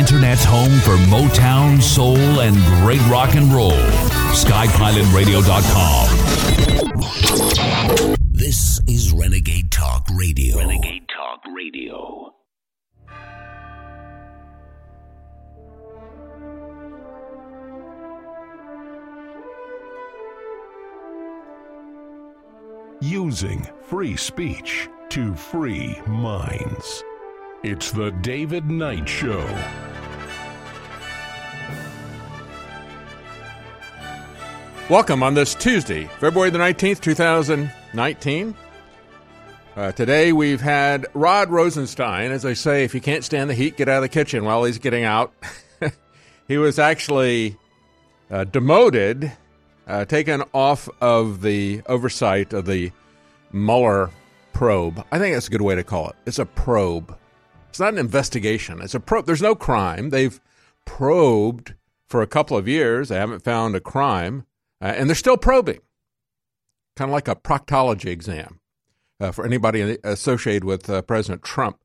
Internet's home for Motown, soul, and great rock and roll. SkyPilotRadio.com. This is Renegade Talk Radio. Renegade Talk Radio. Using free speech to free minds. It's the David Knight Show. Welcome on this Tuesday, February the 19th, 2019. Uh, today we've had Rod Rosenstein. As I say, if you can't stand the heat, get out of the kitchen while he's getting out. he was actually uh, demoted, uh, taken off of the oversight of the Mueller probe. I think that's a good way to call it. It's a probe. It's not an investigation. It's a probe. There's no crime. They've probed for a couple of years. They haven't found a crime, uh, and they're still probing. Kind of like a proctology exam uh, for anybody associated with uh, President Trump.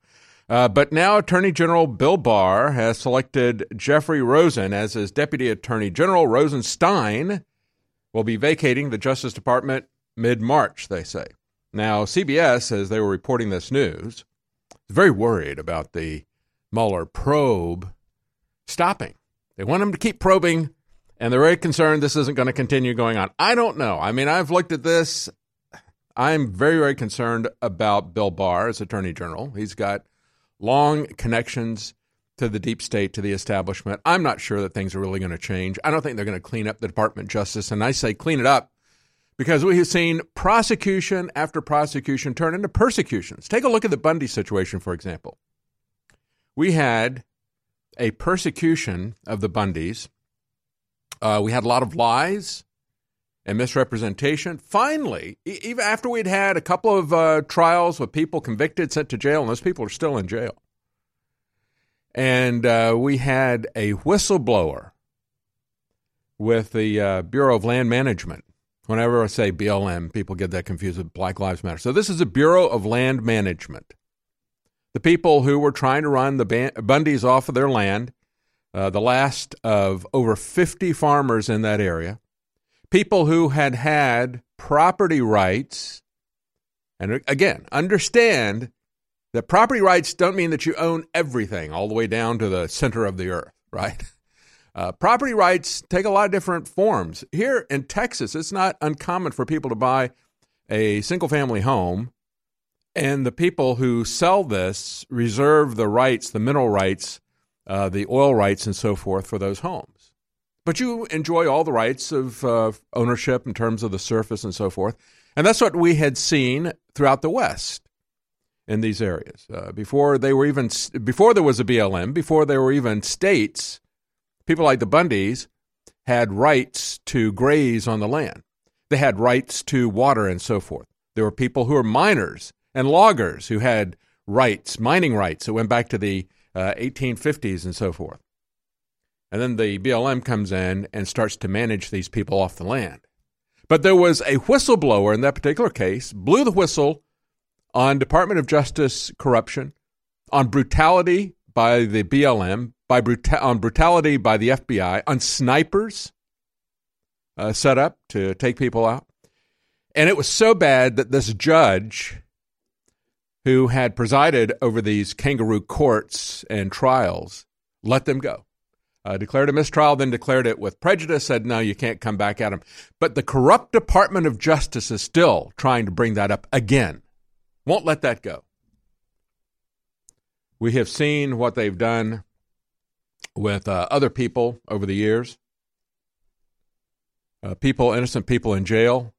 Uh, but now Attorney General Bill Barr has selected Jeffrey Rosen as his Deputy Attorney General. Rosenstein will be vacating the Justice Department mid March, they say. Now, CBS, as they were reporting this news, is very worried about the Mueller probe stopping. They want him to keep probing, and they're very concerned this isn't going to continue going on. I don't know. I mean, I've looked at this. I'm very, very concerned about Bill Barr as Attorney General. He's got long connections to the deep state, to the establishment. I'm not sure that things are really going to change. I don't think they're going to clean up the Department of Justice. And I say clean it up because we have seen prosecution after prosecution turn into persecutions. Take a look at the Bundy situation, for example. We had a persecution of the Bundys. Uh, we had a lot of lies and misrepresentation. Finally, even after we'd had a couple of uh, trials with people convicted, sent to jail, and those people are still in jail. And uh, we had a whistleblower with the uh, Bureau of Land Management. Whenever I say BLM, people get that confused with Black Lives Matter. So this is the Bureau of Land Management. The people who were trying to run the Bundys off of their land, uh, the last of over 50 farmers in that area, people who had had property rights. And again, understand that property rights don't mean that you own everything all the way down to the center of the earth, right? Uh, property rights take a lot of different forms. Here in Texas, it's not uncommon for people to buy a single family home, and the people who sell this reserve the rights, the mineral rights, uh, the oil rights, and so forth for those homes. But you enjoy all the rights of uh, ownership in terms of the surface and so forth. And that's what we had seen throughout the West in these areas. Uh, before they were even before there was a BLM, before there were even states, people like the Bundys had rights to graze on the land. They had rights to water and so forth. There were people who were miners and loggers who had rights, mining rights that went back to the uh, 1850s and so forth. And then the BLM comes in and starts to manage these people off the land. But there was a whistleblower in that particular case, blew the whistle on Department of Justice corruption, on brutality by the BLM, by bruta- on brutality by the FBI, on snipers uh, set up to take people out. And it was so bad that this judge who had presided over these kangaroo courts and trials let them go. Uh, declared a mistrial, then declared it with prejudice, said, no, you can't come back at him. But the corrupt Department of Justice is still trying to bring that up again. Won't let that go. We have seen what they've done with uh, other people over the years. Uh, people, innocent people in jail,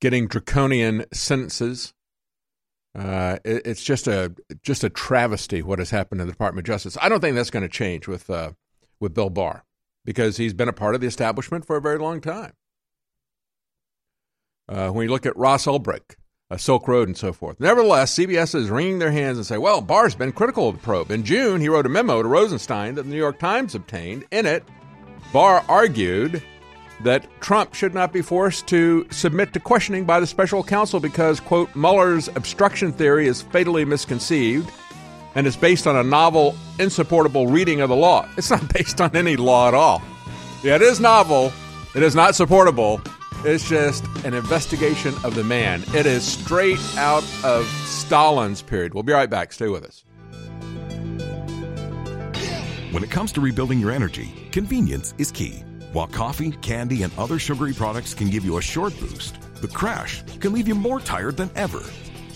getting draconian sentences. Uh, it, it's just a just a travesty what has happened in the Department of Justice. I don't think that's going to change with uh, with Bill Barr because he's been a part of the establishment for a very long time. Uh, when you look at Ross Ulbricht, uh, Silk Road and so forth. Nevertheless, CBS is wringing their hands and say, well, Barr's been critical of the probe. In June, he wrote a memo to Rosenstein that the New York Times obtained. In it, Barr argued that Trump should not be forced to submit to questioning by the special counsel because, quote, Mueller's obstruction theory is fatally misconceived and is based on a novel, insupportable reading of the law. It's not based on any law at all. Yeah, it is novel. It is not supportable. It's just an investigation of the man. It is straight out of Stalin's period. We'll be right back. Stay with us. When it comes to rebuilding your energy, convenience is key. While coffee, candy, and other sugary products can give you a short boost, the crash can leave you more tired than ever.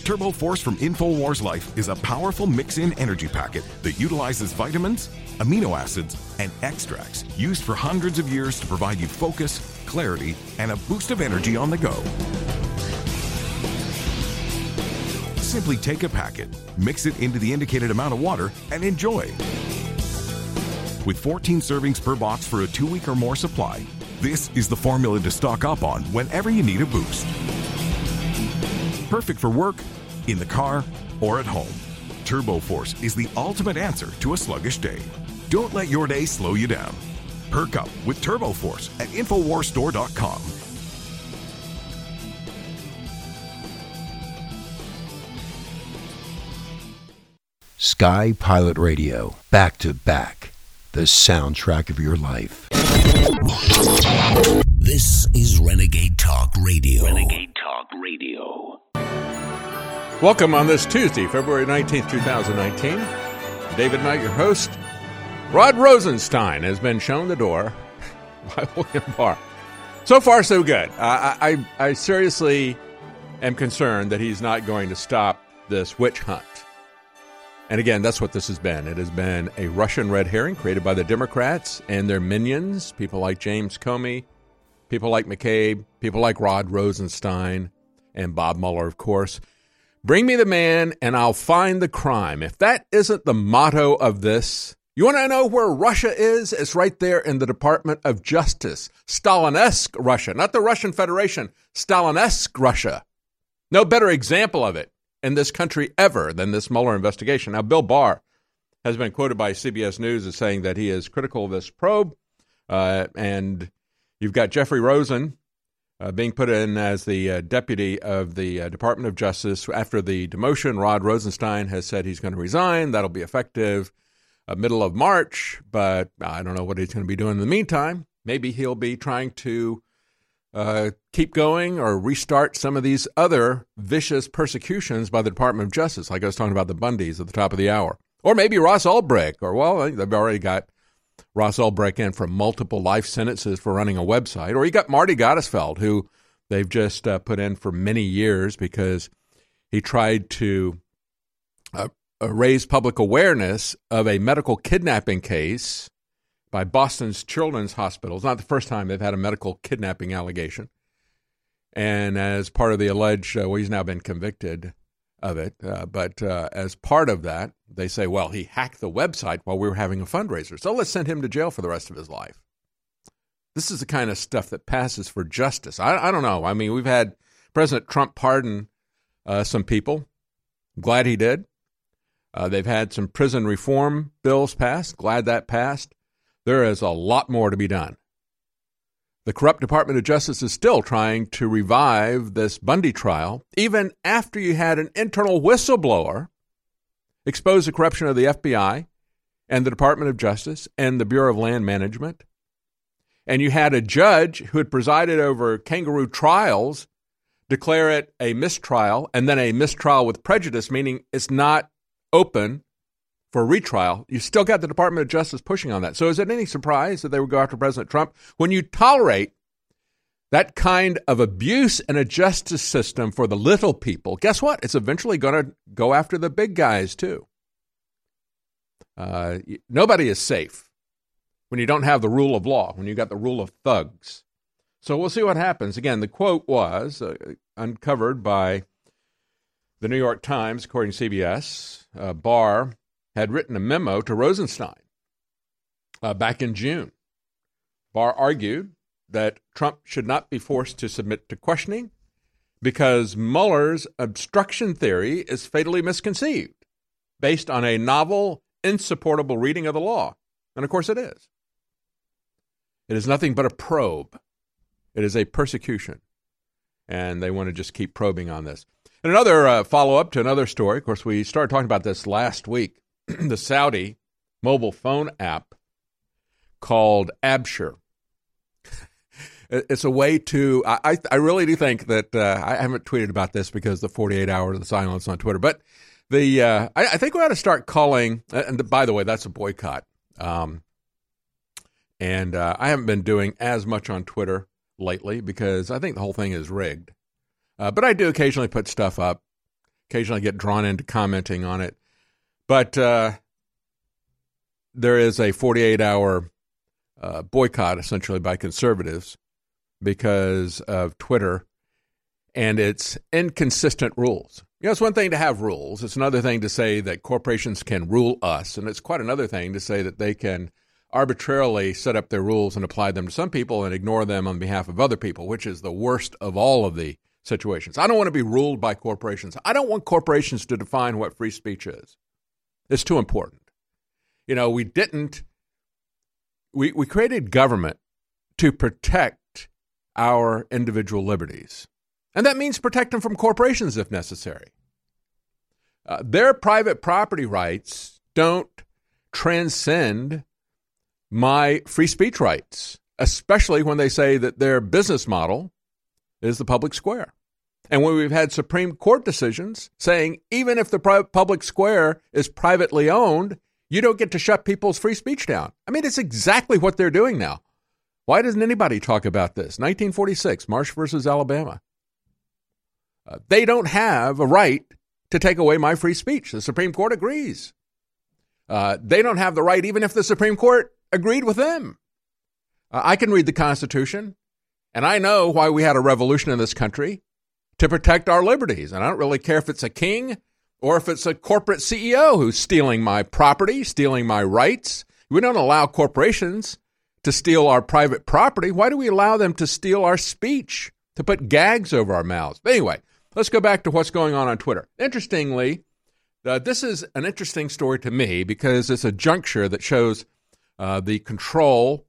Turbo Force from InfoWars Life is a powerful mix in energy packet that utilizes vitamins, amino acids, and extracts used for hundreds of years to provide you focus, clarity, and a boost of energy on the go. Simply take a packet, mix it into the indicated amount of water, and enjoy. With 14 servings per box for a two week or more supply, this is the formula to stock up on whenever you need a boost. Perfect for work, in the car, or at home. Turbo Force is the ultimate answer to a sluggish day. Don't let your day slow you down. Perk up with Turbo Force at InfoWarsStore.com. Sky Pilot Radio, back to back, the soundtrack of your life. This is Renegade Talk Radio. Renegade Talk Radio. Welcome on this Tuesday, February 19th, 2019. David Knight, your host. Rod Rosenstein has been shown the door by William Barr. So far, so good. I, I, I seriously am concerned that he's not going to stop this witch hunt. And again, that's what this has been. It has been a Russian red herring created by the Democrats and their minions, people like James Comey, people like McCabe, people like Rod Rosenstein, and Bob Mueller, of course. Bring me the man and I'll find the crime. If that isn't the motto of this, you want to know where Russia is? It's right there in the Department of Justice. Stalinesque Russia, not the Russian Federation, Stalinesque Russia. No better example of it in this country ever than this Mueller investigation. Now, Bill Barr has been quoted by CBS News as saying that he is critical of this probe. Uh, and you've got Jeffrey Rosen uh, being put in as the uh, deputy of the uh, Department of Justice after the demotion. Rod Rosenstein has said he's going to resign. That'll be effective uh, middle of March, but I don't know what he's going to be doing in the meantime. Maybe he'll be trying to uh, keep going or restart some of these other vicious persecutions by the Department of Justice, like I was talking about the Bundys at the top of the hour. Or maybe Ross Ulbricht, or well, they've already got Ross Ulbricht in for multiple life sentences for running a website. Or you got Marty Gottesfeld, who they've just uh, put in for many years because he tried to uh, uh raise public awareness of a medical kidnapping case by Boston's Children's Hospital. It's not the first time they've had a medical kidnapping allegation. And as part of the alleged, uh, well, he's now been convicted of it. Uh, but uh, as part of that, they say, well, he hacked the website while we were having a fundraiser. So let's send him to jail for the rest of his life. This is the kind of stuff that passes for justice. I, I don't know. I mean, we've had President Trump pardon uh, some people. glad he did. Uh, they've had some prison reform bills passed. Glad that passed. There is a lot more to be done. The corrupt Department of Justice is still trying to revive this Bundy trial, even after you had an internal whistleblower expose the corruption of the FBI and the Department of Justice and the Bureau of Land Management. And you had a judge who had presided over kangaroo trials declare it a mistrial and then a mistrial with prejudice, meaning it's not open for retrial, you still got the Department of Justice pushing on that. So is it any surprise that they would go after President Trump when you tolerate that kind of abuse in a justice system for the little people? Guess what? It's eventually going to go after the big guys too. Uh, nobody is safe when you don't have the rule of law, when you got the rule of thugs. So we'll see what happens. Again, the quote was uh, uncovered by the New York Times, according to CBS. Uh, Barr had written a memo to Rosenstein uh, back in June. Barr argued that Trump should not be forced to submit to questioning because Mueller's obstruction theory is fatally misconceived based on a novel, insupportable reading of the law. And of course it is. It is nothing but a probe, it is a persecution. And they want to just keep probing on this. And another uh, follow up to another story, of course, we started talking about this last week the Saudi mobile phone app called Absher. It's a way to. I I really do think that uh, I haven't tweeted about this because the 48 hours of silence on Twitter, but the uh, I, I, think we ought to start calling. And by the way, that's a boycott. Um, and uh, I haven't been doing as much on Twitter lately because I think the whole thing is rigged. Uh, but I do occasionally put stuff up. Occasionally get drawn into commenting on it. But uh, there is a 48 hour uh, boycott essentially by conservatives because of Twitter and its inconsistent rules. You know, it's one thing to have rules. It's another thing to say that corporations can rule us. And it's quite another thing to say that they can arbitrarily set up their rules and apply them to some people and ignore them on behalf of other people, which is the worst of all of the situations. I don't want to be ruled by corporations. I don't want corporations to define what free speech is. It's too important. You know, we didn't, we, we created government to protect our individual liberties. And that means protect them from corporations if necessary. Uh, their private property rights don't transcend my free speech rights, especially when they say that their business model is the public square. And when we've had Supreme Court decisions saying even if the public square is privately owned, you don't get to shut people's free speech down. I mean, it's exactly what they're doing now. Why doesn't anybody talk about this? 1946, Marsh versus Alabama. Uh, they don't have a right to take away my free speech. The Supreme Court agrees. Uh, they don't have the right, even if the Supreme Court agreed with them. Uh, I can read the Constitution, and I know why we had a revolution in this country to protect our liberties. And I don't really care if it's a king or if it's a corporate CEO who's stealing my property, stealing my rights. We don't allow corporations to steal our private property. Why do we allow them to steal our speech, to put gags over our mouths? But anyway, let's go back to what's going on on Twitter. Interestingly, uh, this is an interesting story to me because it's a juncture that shows uh, the control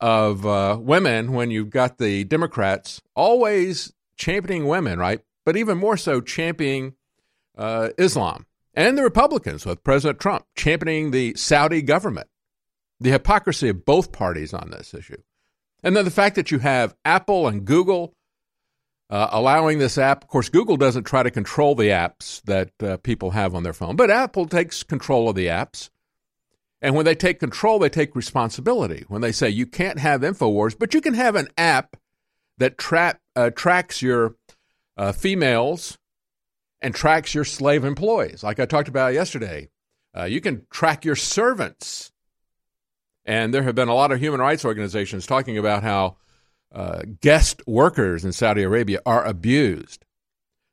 of uh, women when you've got the Democrats always championing women, right? But even more so, championing uh, Islam. And the Republicans with President Trump championing the Saudi government. The hypocrisy of both parties on this issue. And then the fact that you have Apple and Google uh, allowing this app. Of course, Google doesn't try to control the apps that uh, people have on their phone, but Apple takes control of the apps. And when they take control, they take responsibility. When they say you can't have InfoWars, but you can have an app that tra- uh, tracks your uh, females and tracks your slave employees. Like I talked about yesterday, uh, you can track your servants. And there have been a lot of human rights organizations talking about how uh, guest workers in Saudi Arabia are abused.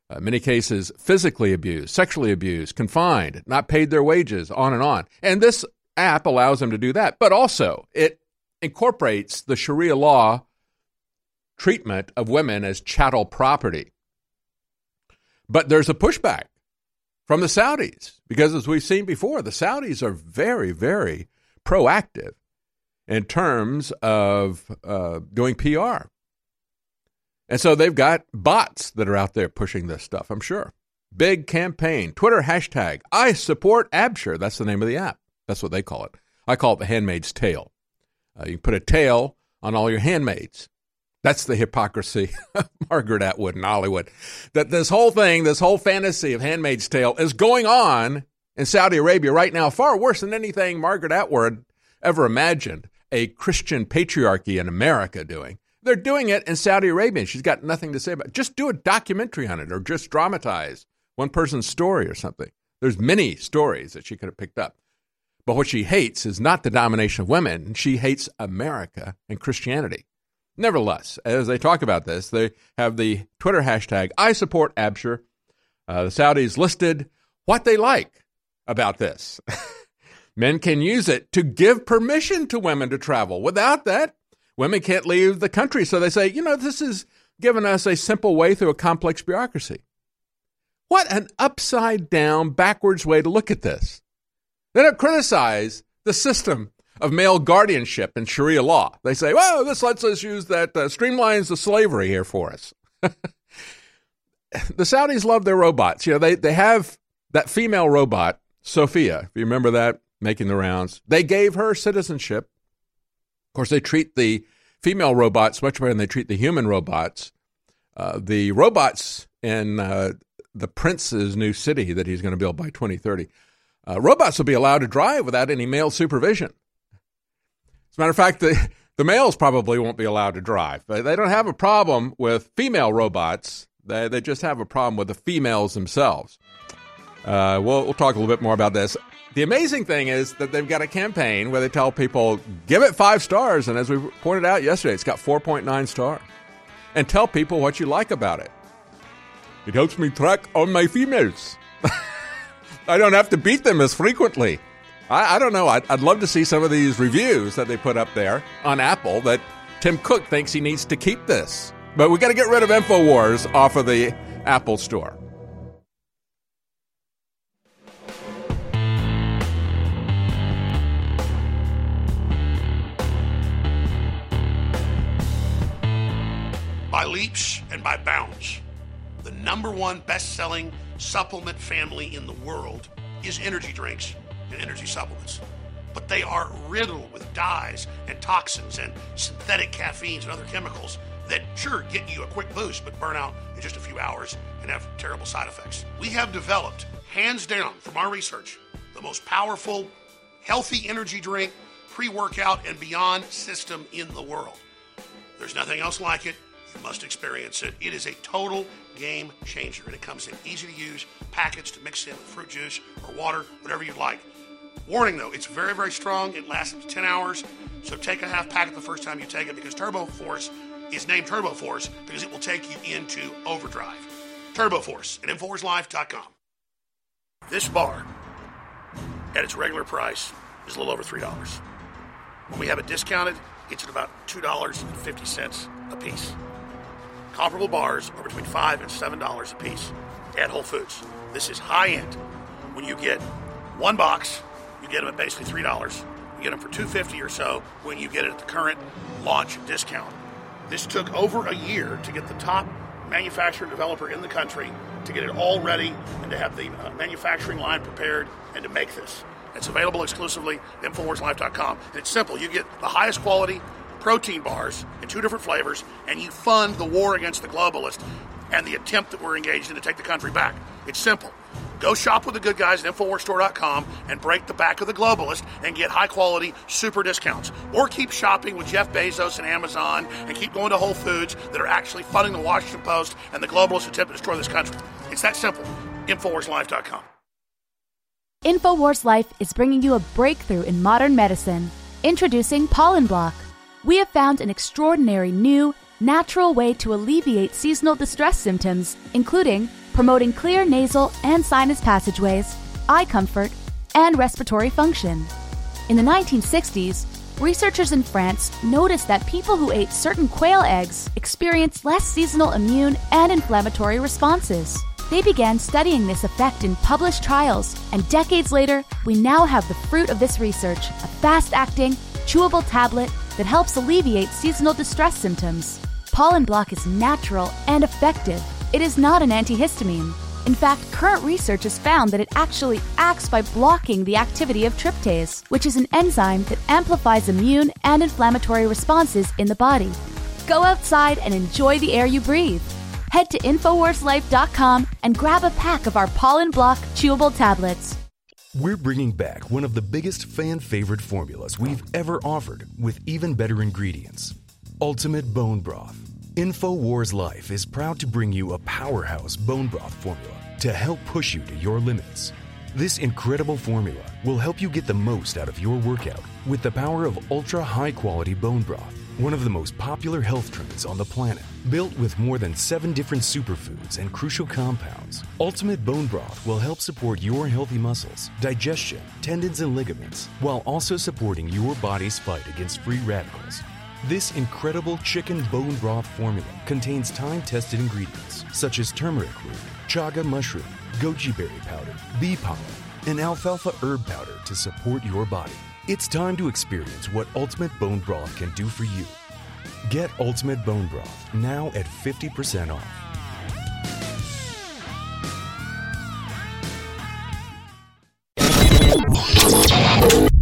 Uh, many cases physically abused, sexually abused, confined, not paid their wages, on and on. And this app allows them to do that. But also, it incorporates the Sharia law treatment of women as chattel property. But there's a pushback from the Saudis because, as we've seen before, the Saudis are very, very proactive in terms of uh, doing PR. And so they've got bots that are out there pushing this stuff, I'm sure. Big campaign, Twitter hashtag, I support Absher. That's the name of the app. That's what they call it. I call it the handmaid's tale. Uh, you can put a tail on all your handmaids. That's the hypocrisy Margaret Atwood and Hollywood. That this whole thing, this whole fantasy of Handmaid's Tale is going on in Saudi Arabia right now, far worse than anything Margaret Atwood ever imagined a Christian patriarchy in America doing. They're doing it in Saudi Arabia, she's got nothing to say about it. Just do a documentary on it or just dramatize one person's story or something. There's many stories that she could have picked up. But what she hates is not the domination of women. She hates America and Christianity. Nevertheless, as they talk about this, they have the Twitter hashtag I support Absher. Uh, the Saudis listed what they like about this. Men can use it to give permission to women to travel. Without that, women can't leave the country. So they say, you know, this is given us a simple way through a complex bureaucracy. What an upside down, backwards way to look at this. They don't criticize the system of male guardianship in Sharia law. They say, well, this lets us use that, uh, streamlines the slavery here for us. the Saudis love their robots. You know, they, they have that female robot Sophia, if you remember that, making the rounds. They gave her citizenship. Of course, they treat the female robots much better than they treat the human robots. Uh, the robots in uh, the prince's new city that he's going to build by 2030, uh, robots will be allowed to drive without any male supervision. As a matter of fact, the, the males probably won't be allowed to drive. They don't have a problem with female robots. They, they just have a problem with the females themselves. Uh, we'll, we'll talk a little bit more about this. The amazing thing is that they've got a campaign where they tell people, give it five stars. And as we pointed out yesterday, it's got 4.9 stars. And tell people what you like about it. It helps me track on my females. I don't have to beat them as frequently. I, I don't know. I'd, I'd love to see some of these reviews that they put up there on Apple that Tim Cook thinks he needs to keep this. But we got to get rid of InfoWars off of the Apple Store. by leaps and by bounds. The number one best selling supplement family in the world is energy drinks and energy supplements. But they are riddled with dyes and toxins and synthetic caffeines and other chemicals that sure get you a quick boost but burn out in just a few hours and have terrible side effects. We have developed, hands down from our research, the most powerful, healthy energy drink, pre workout, and beyond system in the world. There's nothing else like it. You must experience it. It is a total game changer, and it comes in easy to use packets to mix in with fruit juice or water, whatever you'd like. Warning though, it's very, very strong. It lasts up to 10 hours, so take a half packet the first time you take it because Turbo Force is named Turbo Force because it will take you into overdrive. Turbo Force at InfoWarsLife.com. This bar, at its regular price, is a little over $3. When we have it discounted, it's at about $2.50 a piece. Comparable bars are between 5 and seven dollars a piece at Whole Foods. This is high end. When you get one box, get them at basically three dollars. You get them for two fifty or so when you get it at the current launch discount. This took over a year to get the top manufacturer developer in the country to get it all ready and to have the uh, manufacturing line prepared and to make this. It's available exclusively at InfoWarsLife.com. And it's simple. You get the highest quality, protein bars in two different flavors, and you fund the war against the globalist and the attempt that we're engaged in to take the country back. It's simple. Go shop with the good guys at InfoWarsStore.com and break the back of the globalist and get high quality super discounts. Or keep shopping with Jeff Bezos and Amazon and keep going to Whole Foods that are actually funding the Washington Post and the globalist attempt to destroy this country. It's that simple. InfoWarsLife.com. InfoWars Life is bringing you a breakthrough in modern medicine. Introducing Pollen Block we have found an extraordinary new, natural way to alleviate seasonal distress symptoms, including promoting clear nasal and sinus passageways, eye comfort, and respiratory function. In the 1960s, researchers in France noticed that people who ate certain quail eggs experienced less seasonal immune and inflammatory responses. They began studying this effect in published trials, and decades later, we now have the fruit of this research a fast acting, chewable tablet that helps alleviate seasonal distress symptoms. Pollen Block is natural and effective. It is not an antihistamine. In fact, current research has found that it actually acts by blocking the activity of tryptase, which is an enzyme that amplifies immune and inflammatory responses in the body. Go outside and enjoy the air you breathe. Head to InfoWarsLife.com and grab a pack of our Pollen Block chewable tablets. We're bringing back one of the biggest fan favorite formulas we've ever offered with even better ingredients Ultimate Bone Broth. InfoWars Life is proud to bring you a powerhouse bone broth formula to help push you to your limits. This incredible formula will help you get the most out of your workout with the power of ultra high quality bone broth one of the most popular health trends on the planet. Built with more than seven different superfoods and crucial compounds, Ultimate Bone Broth will help support your healthy muscles, digestion, tendons, and ligaments, while also supporting your body's fight against free radicals. This incredible chicken bone broth formula contains time tested ingredients such as turmeric root, chaga mushroom, goji berry powder, bee pollen, and alfalfa herb powder to support your body. It's time to experience what Ultimate Bone Broth can do for you. Get Ultimate Bone Broth now at 50% off.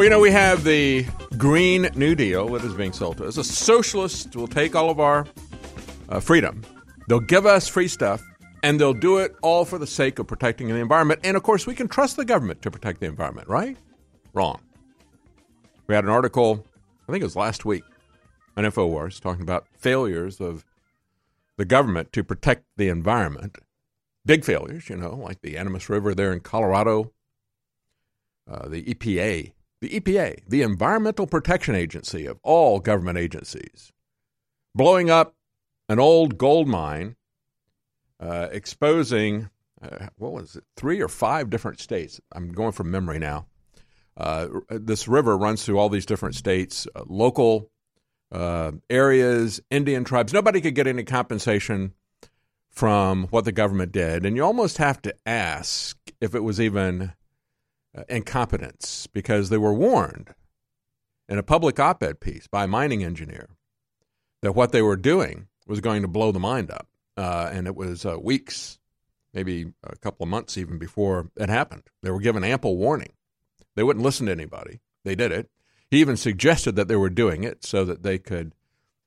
Well, you know, we have the Green New Deal that is being sold to us. A socialist will take all of our uh, freedom, they'll give us free stuff, and they'll do it all for the sake of protecting the environment. And of course, we can trust the government to protect the environment, right? Wrong. We had an article, I think it was last week, on InfoWars, talking about failures of the government to protect the environment. Big failures, you know, like the Animas River there in Colorado, uh, the EPA the EPA, the Environmental Protection Agency of all government agencies, blowing up an old gold mine, uh, exposing, uh, what was it, three or five different states. I'm going from memory now. Uh, this river runs through all these different states, uh, local uh, areas, Indian tribes. Nobody could get any compensation from what the government did. And you almost have to ask if it was even uh, incompetence because they were warned in a public op ed piece by a mining engineer that what they were doing was going to blow the mind up. Uh, and it was uh, weeks, maybe a couple of months even before it happened. They were given ample warning. They wouldn't listen to anybody. They did it. He even suggested that they were doing it so that they could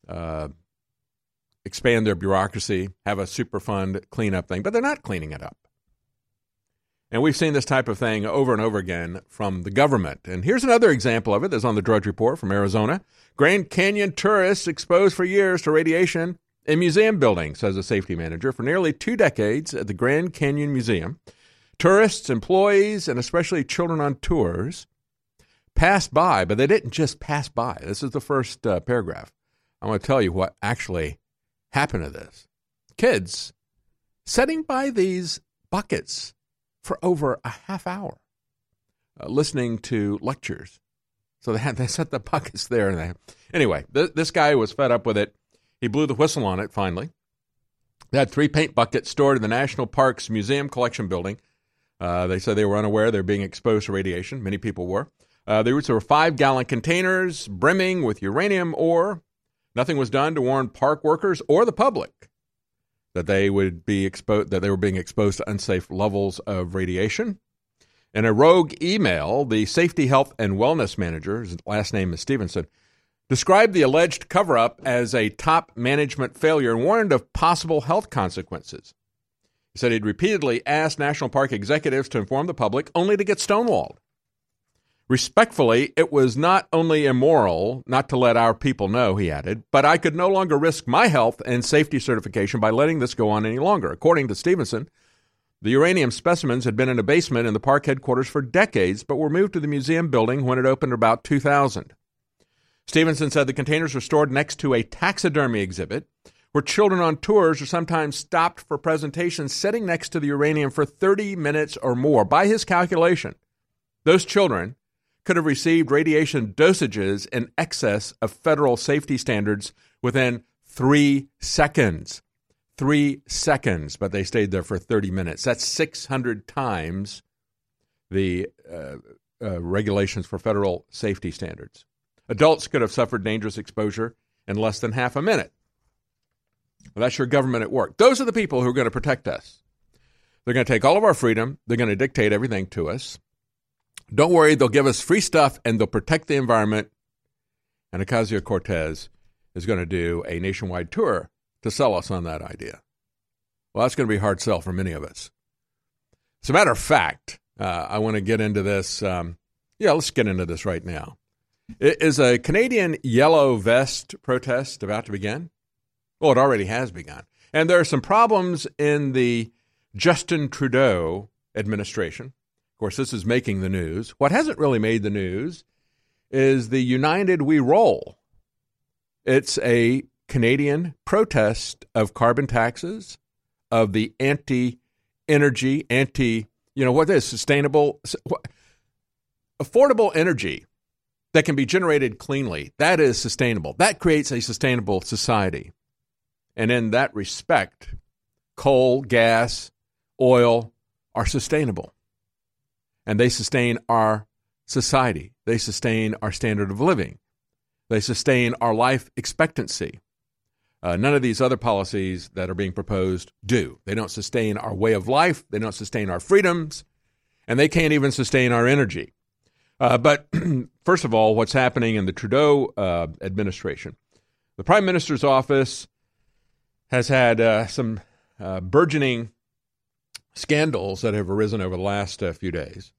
uh, expand their bureaucracy, have a Superfund cleanup thing, but they're not cleaning it up. And we've seen this type of thing over and over again from the government. And here's another example of it that's on the Drudge Report from Arizona. Grand Canyon tourists exposed for years to radiation in museum buildings, says a safety manager. For nearly two decades at the Grand Canyon Museum, tourists, employees, and especially children on tours passed by, but they didn't just pass by. This is the first uh, paragraph. I want to tell you what actually happened to this. Kids setting by these buckets for over a half hour uh, listening to lectures. So they had they set the buckets there, and they anyway. Th- this guy was fed up with it. He blew the whistle on it. Finally, they had three paint buckets stored in the National Parks Museum Collection Building. Uh, they said they were unaware they were being exposed to radiation. Many people were. Uh, there were five gallon containers brimming with uranium ore. Nothing was done to warn park workers or the public that they would be exposed that they were being exposed to unsafe levels of radiation. In a rogue email, the safety, health, and wellness manager, his last name is Stevenson, described the alleged cover up as a top management failure and warned of possible health consequences. He said he'd repeatedly asked national park executives to inform the public, only to get stonewalled. Respectfully, it was not only immoral not to let our people know, he added, but I could no longer risk my health and safety certification by letting this go on any longer. According to Stevenson, the uranium specimens had been in a basement in the park headquarters for decades, but were moved to the museum building when it opened about 2000. Stevenson said the containers were stored next to a taxidermy exhibit where children on tours are sometimes stopped for presentations sitting next to the uranium for 30 minutes or more. By his calculation, those children could have received radiation dosages in excess of federal safety standards within three seconds. Three seconds, but they stayed there for 30 minutes. That's 600 times the uh, uh, regulations for federal safety standards. Adults could have suffered dangerous exposure in less than half a minute. Well, that's your government at work. Those are the people who are going to protect us. They're going to take all of our freedom. They're going to dictate everything to us. Don't worry, they'll give us free stuff and they'll protect the environment. And Ocasio Cortez is going to do a nationwide tour to sell us on that idea. Well, that's going to be a hard sell for many of us. As a matter of fact, uh, I want to get into this. Um, yeah, let's get into this right now. Is a Canadian yellow vest protest about to begin? Well, it already has begun. And there are some problems in the Justin Trudeau administration course, this is making the news. What hasn't really made the news is the United We Roll. It's a Canadian protest of carbon taxes, of the anti energy, anti You know, what is sustainable? Affordable energy that can be generated cleanly, that is sustainable. That creates a sustainable society. And in that respect, coal, gas, oil are sustainable. And they sustain our society. They sustain our standard of living. They sustain our life expectancy. Uh, none of these other policies that are being proposed do. They don't sustain our way of life, they don't sustain our freedoms, and they can't even sustain our energy. Uh, but first of all, what's happening in the Trudeau uh, administration? The Prime Minister's office has had uh, some uh, burgeoning scandals that have arisen over the last uh, few days.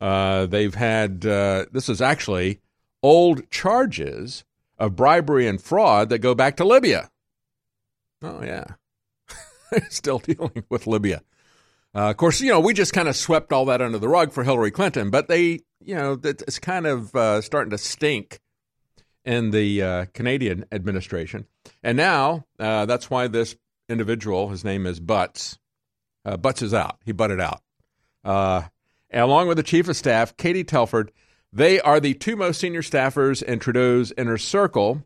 they've had, this is actually old charges of bribery and fraud that go back to Libya. Oh, yeah. Still dealing with Libya. Uh, of course, you know, we just kind of swept all that under the rug for Hillary Clinton, but they, you know, it's kind of uh, starting to stink in the uh, Canadian administration. And now uh, that's why this individual, his name is Butts, uh, Butts is out. He butted out. Uh, along with the chief of staff, Katie Telford, they are the two most senior staffers in Trudeau's inner circle.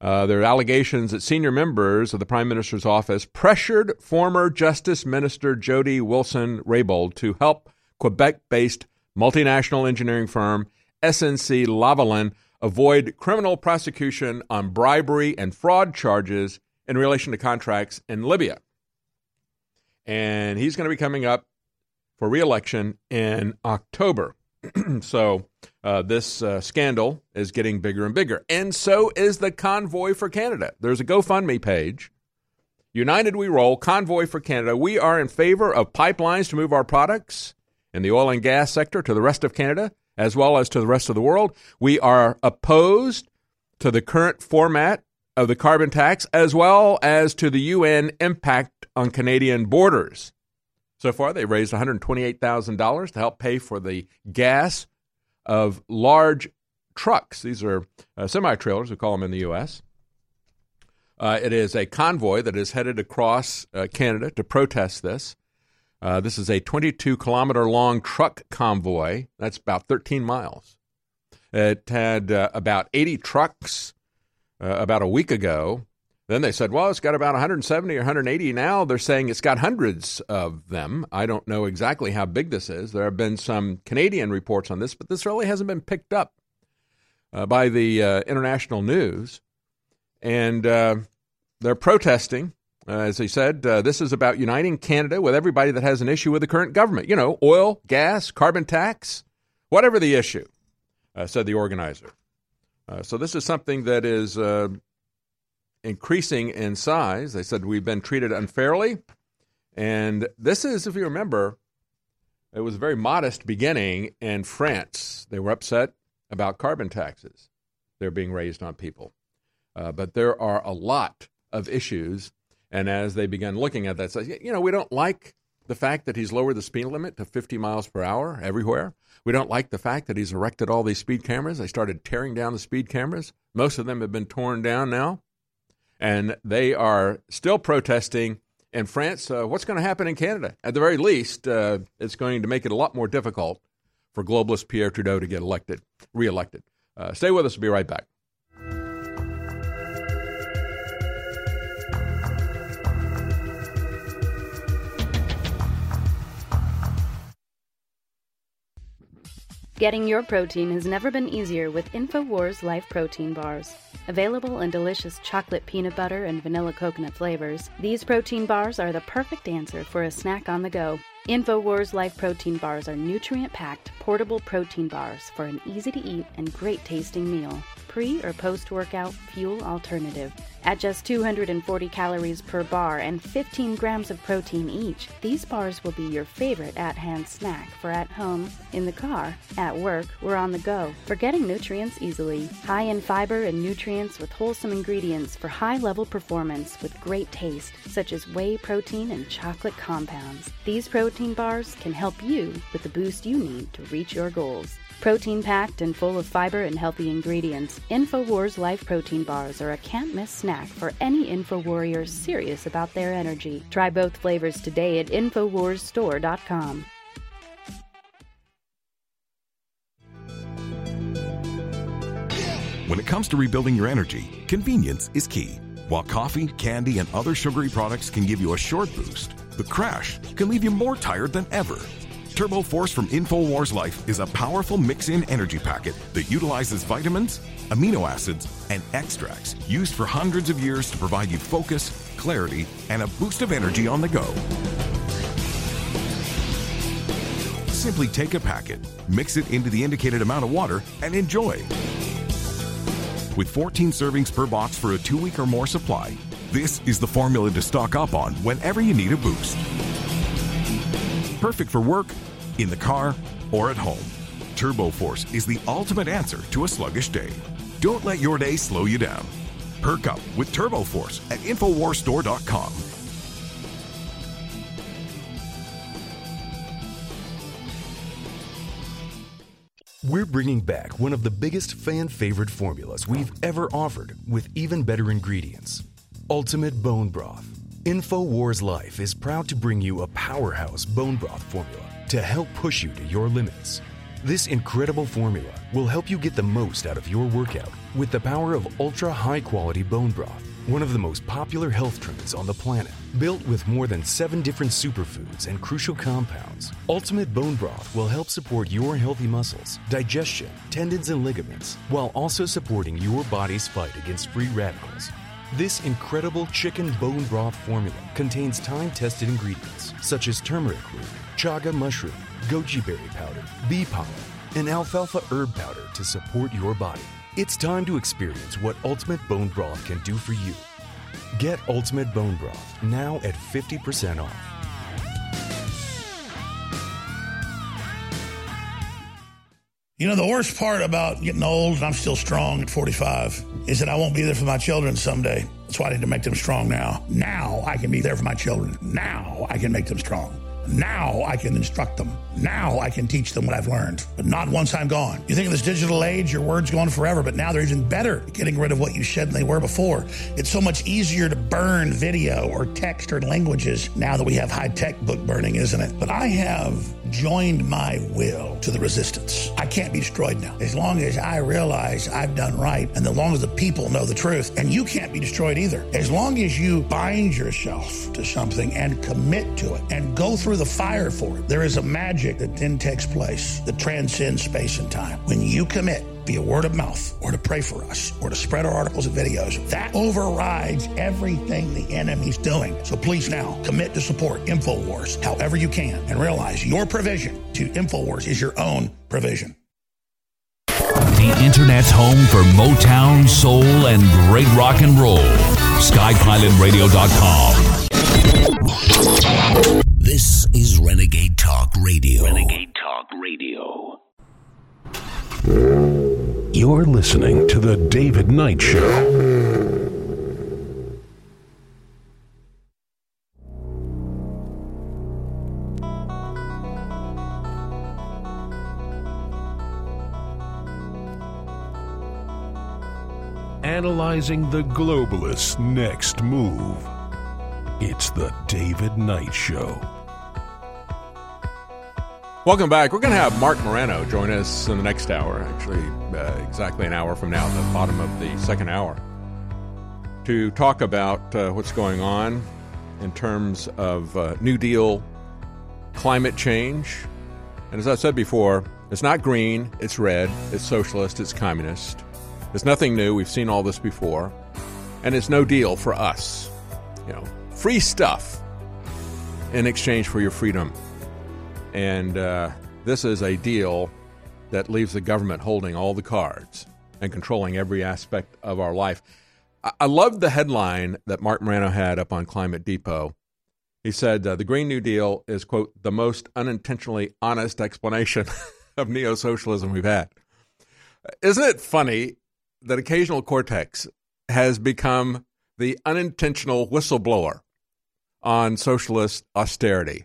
Uh, there are allegations that senior members of the Prime Minister's office pressured former Justice Minister Jody Wilson Raybould to help Quebec based multinational engineering firm SNC Lavalin avoid criminal prosecution on bribery and fraud charges in relation to contracts in Libya. And he's going to be coming up for reelection in October. so uh, this uh, scandal is getting bigger and bigger. And so is the Convoy for Canada. There's a GoFundMe page. United We Roll, Convoy for Canada. We are in favor of pipelines to move our products in the oil and gas sector to the rest of Canada as well as to the rest of the world. We are opposed to the current format of the carbon tax as well as to the UN impact on Canadian borders. So far, they've raised $128,000 to help pay for the gas of large trucks. These are uh, semi trailers, we call them in the U.S. Uh, it is a convoy that is headed across uh, Canada to protest this. Uh, this is a 22 kilometer long truck convoy. That's about 13 miles. It had uh, about 80 trucks uh, about a week ago then they said, well, it's got about 170 or 180 now. They're saying it's got hundreds of them. I don't know exactly how big this is. There have been some Canadian reports on this, but this really hasn't been picked up uh, by the uh, international news. And uh, they're protesting. Uh, as they said, uh, this is about uniting Canada with everybody that has an issue with the current government. You know, oil, gas, carbon tax, whatever the issue, uh, said the organizer. so this is something that is increasing in size. They said we've been treated unfairly. And this is, if you remember, it was a very modest beginning in France. They were upset about carbon taxes. They're being raised on people. Uh, but there are a lot of issues. And as they began looking at that, say, you know, we don't like the fact that he's lowered the speed limit to 50 miles per hour everywhere. We don't like the fact that he's erected all these speed cameras. They started tearing down the speed cameras. Most of them have been torn down now and they are still protesting in France. Uh, what's going to happen in Canada? At the very least, uh, it's going to make it a lot more difficult for globalist Pierre Trudeau to get elected, reelected. Uh, stay with us. We'll be right back. Getting your protein has never been easier with InfoWars Life Protein Bars. Available in delicious chocolate peanut butter and vanilla coconut flavors, these protein bars are the perfect answer for a snack on the go. InfoWars Life Protein Bars are nutrient packed, portable protein bars for an easy to eat and great tasting meal pre or post workout fuel alternative. At just 240 calories per bar and 15 grams of protein each, these bars will be your favorite at hand snack for at home, in the car, at work, or on the go. For getting nutrients easily, high in fiber and nutrients with wholesome ingredients for high level performance with great taste, such as whey protein and chocolate compounds. These protein bars can help you with the boost you need to reach your goals. Protein packed and full of fiber and healthy ingredients, InfoWars Life Protein Bars are a can't miss snack for any InfoWarrior serious about their energy. Try both flavors today at InfoWarsStore.com. When it comes to rebuilding your energy, convenience is key. While coffee, candy, and other sugary products can give you a short boost, the crash can leave you more tired than ever. Turbo Force from InfoWars Life is a powerful mix in energy packet that utilizes vitamins, amino acids, and extracts used for hundreds of years to provide you focus, clarity, and a boost of energy on the go. Simply take a packet, mix it into the indicated amount of water, and enjoy. With 14 servings per box for a two week or more supply, this is the formula to stock up on whenever you need a boost. Perfect for work, in the car, or at home. Turbo Force is the ultimate answer to a sluggish day. Don't let your day slow you down. Perk up with Turbo Force at InfoWarsStore.com. We're bringing back one of the biggest fan favorite formulas we've ever offered with even better ingredients Ultimate Bone Broth. InfoWars Life is proud to bring you a powerhouse bone broth formula to help push you to your limits. This incredible formula will help you get the most out of your workout with the power of ultra high quality bone broth, one of the most popular health trends on the planet. Built with more than seven different superfoods and crucial compounds, Ultimate Bone Broth will help support your healthy muscles, digestion, tendons, and ligaments, while also supporting your body's fight against free radicals. This incredible chicken bone broth formula contains time tested ingredients such as turmeric root, chaga mushroom, goji berry powder, bee pollen, and alfalfa herb powder to support your body. It's time to experience what Ultimate Bone Broth can do for you. Get Ultimate Bone Broth now at 50% off. You know, the worst part about getting old, and I'm still strong at 45, is that I won't be there for my children someday. That's why I need to make them strong now. Now I can be there for my children. Now I can make them strong. Now I can instruct them. Now I can teach them what I've learned, but not once I'm gone. You think in this digital age, your words go on forever, but now they're even better at getting rid of what you said than they were before. It's so much easier to burn video or text or languages now that we have high tech book burning, isn't it? But I have joined my will to the resistance. I can't be destroyed now. As long as I realize I've done right, and as long as the people know the truth, and you can't be destroyed either. As long as you bind yourself to something and commit to it and go through the fire for it, there is a magic that then takes place that transcends space and time. When you commit, via word of mouth or to pray for us or to spread our articles and videos. That overrides everything the enemy's doing. So please now commit to support InfoWars however you can and realize your provision to InfoWars is your own provision. The Internet's home for Motown, soul, and great rock and roll. SkyPilotRadio.com. This is Renegade Talk Radio. Renegade Talk Radio. You're listening to The David Knight Show. Analyzing the globalists' next move. It's The David Knight Show. Welcome back. We're going to have Marc Morano join us in the next hour, actually, uh, exactly an hour from now, the bottom of the second hour, to talk about uh, what's going on in terms of uh, New Deal climate change. And as I said before, it's not green, it's red, it's socialist, it's communist. It's nothing new. We've seen all this before. And it's no deal for us. You know, free stuff in exchange for your freedom. And uh, this is a deal that leaves the government holding all the cards and controlling every aspect of our life. I, I love the headline that Marc Morano had up on Climate Depot. He said uh, the Green New Deal is, quote, the most unintentionally honest explanation of neo socialism we've had. Isn't it funny that occasional cortex has become the unintentional whistleblower on socialist austerity?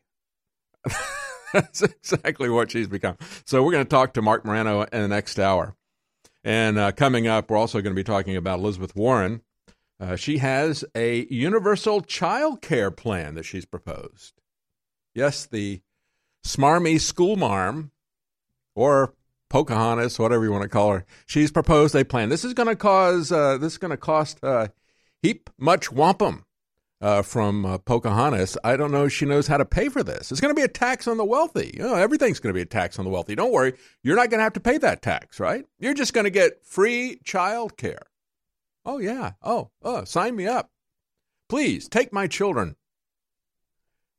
That's exactly what she's become. So we're going to talk to Marc Morano in the next hour. And uh, coming up, we're also going to be talking about Elizabeth Warren. Uh, she has a universal child care plan that she's proposed. Yes, the smarmy school marm, or Pocahontas, whatever you want to call her, she's proposed a plan. This is going to cause, uh, this is going to cost uh, heap much wampum uh, from uh, Pocahontas. I don't know if she knows how to pay for this. It's going to be a tax on the wealthy. You know, everything's going to be a tax on the wealthy. Don't worry, you're not going to have to pay that tax, right? You're just going to get free child care. Oh, yeah. Oh, oh, sign me up. Please take my children.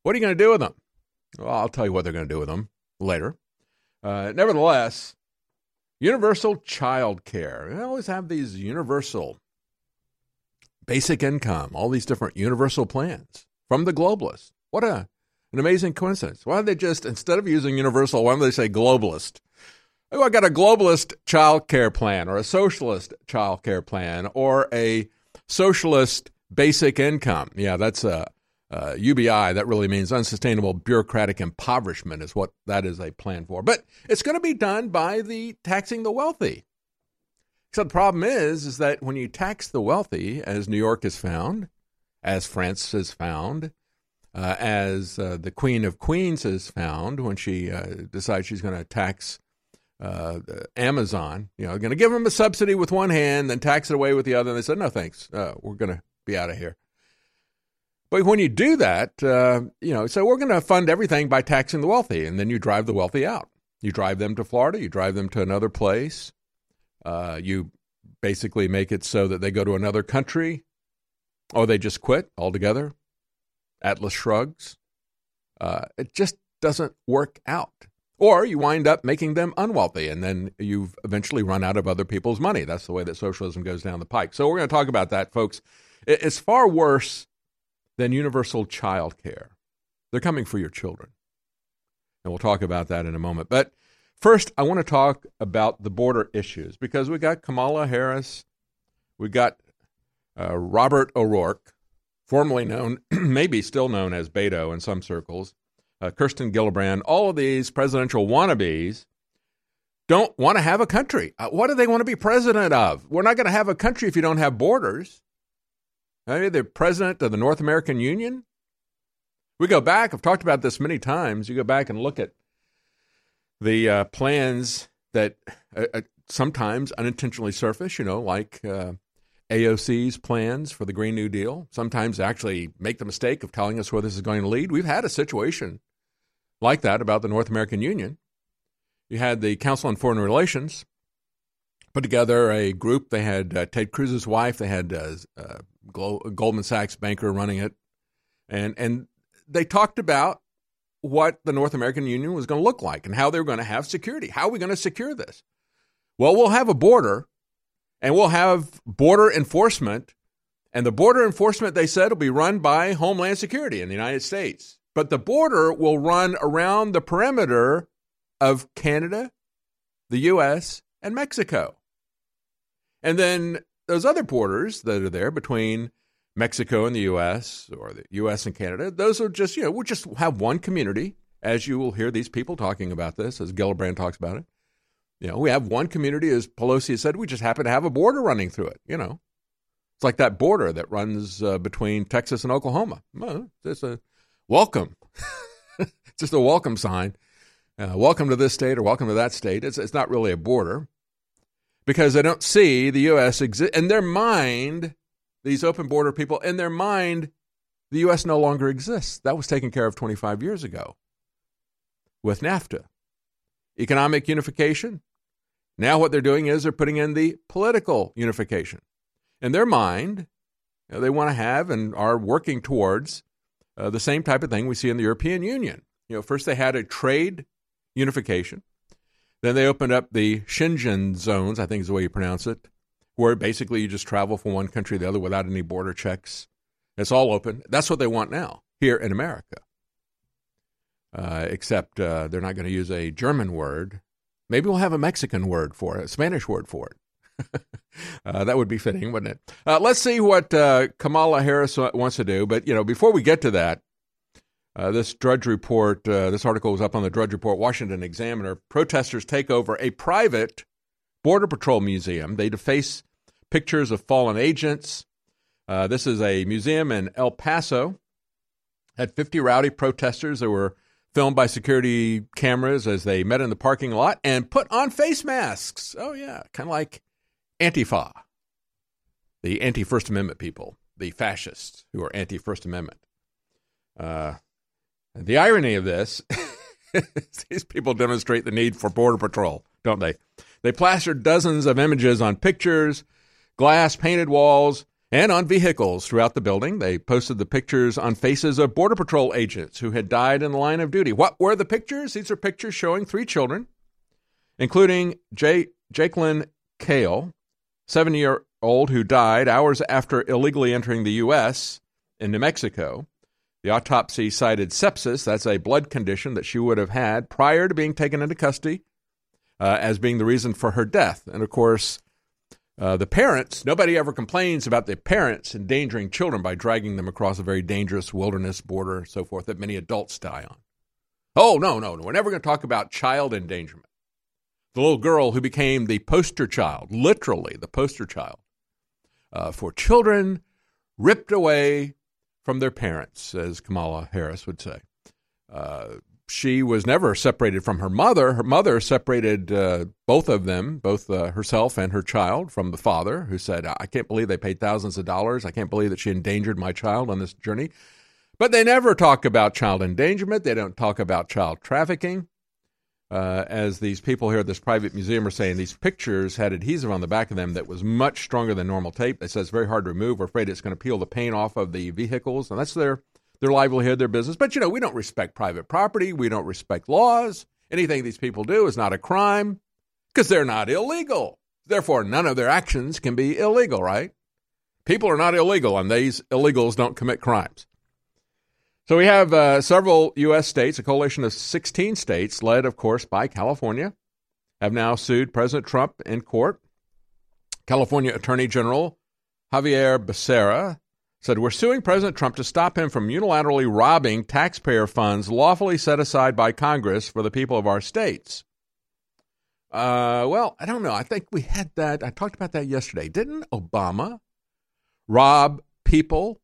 What are you going to do with them? Well, I'll tell you what they're going to do with them later. Uh, nevertheless, universal child care. We always have these universal basic income, all these different universal plans from the globalists. What a an amazing coincidence. Why don't they just instead of using universal, why don't they say globalist? Oh, I got a globalist child care plan or a socialist child care plan or a socialist basic income. Yeah, that's uh, uh, a, a UBI. That really means unsustainable bureaucratic impoverishment is what that is a plan for. But it's going to be done by the taxing the wealthy. So the problem is, is that when you tax the wealthy, as New York has found, as France has found, uh, as uh, the Queen of Queens has found when she uh, decides she's going to tax uh, Amazon, you know, going to give them a subsidy with one hand, then tax it away with the other. And they said, no, thanks. Uh, we're going to be out of here. But when you do that, uh, you know, so we're going to fund everything by taxing the wealthy, and then you drive the wealthy out. You drive them to Florida, you drive them to another place, uh, you basically make it so that they go to another country or they just quit altogether. Atlas shrugs. Uh, it just doesn't work out. Or you wind up making them unwealthy, and then you've eventually run out of other people's money. That's the way that socialism goes down the pike. So we're going to talk about that, folks. It's far worse than universal child care. They're coming for your children. And we'll talk about that in a moment. But First, I want to talk about the border issues because we got Kamala Harris, we got uh, Robert O'Rourke, formerly known, maybe still known as Beto in some circles, uh, Kirsten Gillibrand, all of these presidential wannabes don't want to have a country. Uh, what do they want to be president of? We're not going to have a country if you don't have borders. Are you the president of the North American Union? We go back, I've talked about this many times. You go back and look at the uh, plans that uh, uh, sometimes unintentionally surface, you know, like uh, AOC's plans for the Green New Deal, sometimes actually make the mistake of telling us where this is going to lead. We've had a situation like that about the North American Union. You had the Council on Foreign Relations put together a group. They had uh, Ted Cruz's wife, they had uh, Goldman Sachs banker running it, and and they talked about what the North American Union was going to look like and how they were going to have security. How are we going to secure this? Well, we'll have a border and we'll have border enforcement. And the border enforcement, they said, will be run by Homeland Security in the United States. But the border will run around the perimeter of Canada, the U.S., and Mexico. And then those other borders that are there between Mexico and the U.S. or the U.S. and Canada. Those are just, you know, we'll just have one community, as you will hear these people talking about this, as Gillibrand talks about it. You know, we have one community, as Pelosi said, we just happen to have a border running through it, you know. It's like that border that runs uh, between Texas and Oklahoma. Well, it's a welcome. it's just a welcome sign. Uh, welcome to this state or welcome to that state. It's, it's not really a border because they don't see the U.S. exist in their mind these open border people, in their mind, the U.S. no longer exists. That was taken care of 25 years ago with NAFTA. Economic unification. Now, what they're doing is they're putting in the political unification. In their mind, you know, they want to have and are working towards uh, the same type of thing we see in the European Union. You know, first they had a trade unification. Then they opened up the Schengen zones, I think is the way you pronounce it, where basically you just travel from one country to the other without any border checks. It's all open. That's what they want now here in America. Uh, except uh, they're not going to use a German word. Maybe we'll have a Mexican word for it, a Spanish word for it. uh, that would be fitting, wouldn't it? Uh, let's see what uh, Kamala Harris wants to do. But you know, before we get to that, uh, this Drudge Report, this article was up on the Drudge Report, Washington Examiner. Protesters take over a private Border Patrol museum. They deface pictures of fallen agents. Uh, this is a museum in El Paso. Had 50 rowdy protesters. There were filmed by security cameras as they met in the parking lot and put on face masks. Oh, yeah, kind of like Antifa, the anti First Amendment people, the fascists who are anti First Amendment. Uh, the irony of this these people demonstrate the need for Border Patrol, don't they? They plastered dozens of images on pictures, glass painted walls, and on vehicles throughout the building. They posted the pictures on faces of Border Patrol agents who had died in the line of duty. What were the pictures? These are pictures showing three children, including J- Jakelin Caal, seven year old, who died hours after illegally entering the U.S. in New Mexico. The autopsy cited sepsis. That's a blood condition that she would have had prior to being taken into custody uh, as being the reason for her death. And of course, uh, the parents, nobody ever complains about the parents endangering children by dragging them across a very dangerous wilderness border, and so forth, that many adults die on. Oh, no, no, no. We're never going to talk about child endangerment. The little girl who became the poster child, literally the poster child, uh, for children ripped away from their parents, as Kamala Harris would say. Uh, she was never separated from her mother. Her mother separated uh, both of them, both uh, herself and her child, from the father, who said, I can't believe they paid thousands of dollars. I can't believe that she endangered my child on this journey. But they never talk about child endangerment. They don't talk about child trafficking. Uh, as these people here at this private museum are saying, these pictures had adhesive on the back of them that was much stronger than normal tape. They said it's very hard to remove. We're afraid it's going to peel the paint off of the vehicles, and that's their their livelihood, their business. But you know, we don't respect private property. We don't respect laws. Anything these people do is not a crime because they're not illegal. Therefore, none of their actions can be illegal, right? People are not illegal, and these illegals don't commit crimes. So we have uh, several U.S. states, a coalition of 16 states, led, of course, by California, have now sued President Trump in court. California Attorney General Xavier Becerra said, We're suing President Trump to stop him from unilaterally robbing taxpayer funds lawfully set aside by Congress for the people of our states. Uh, well, I don't know. I think we had that. I talked about that yesterday. Didn't Obama rob people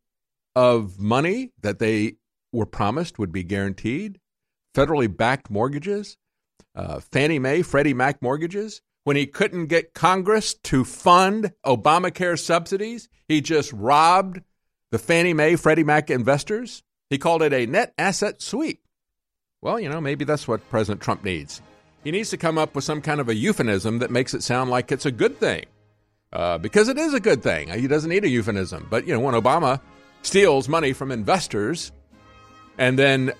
of money that they were promised would be guaranteed? Federally backed mortgages? Uh, Fannie Mae, Freddie Mac mortgages? When he couldn't get Congress to fund Obamacare subsidies, he just robbed the Fannie Mae, Freddie Mac investors. He called it a net asset sweep. Well, you know, maybe that's what President Trump needs. He needs to come up with some kind of a euphemism that makes it sound like it's a good thing. Uh, because it is a good thing. He doesn't need a euphemism. But, you know, when Obama steals money from investors and then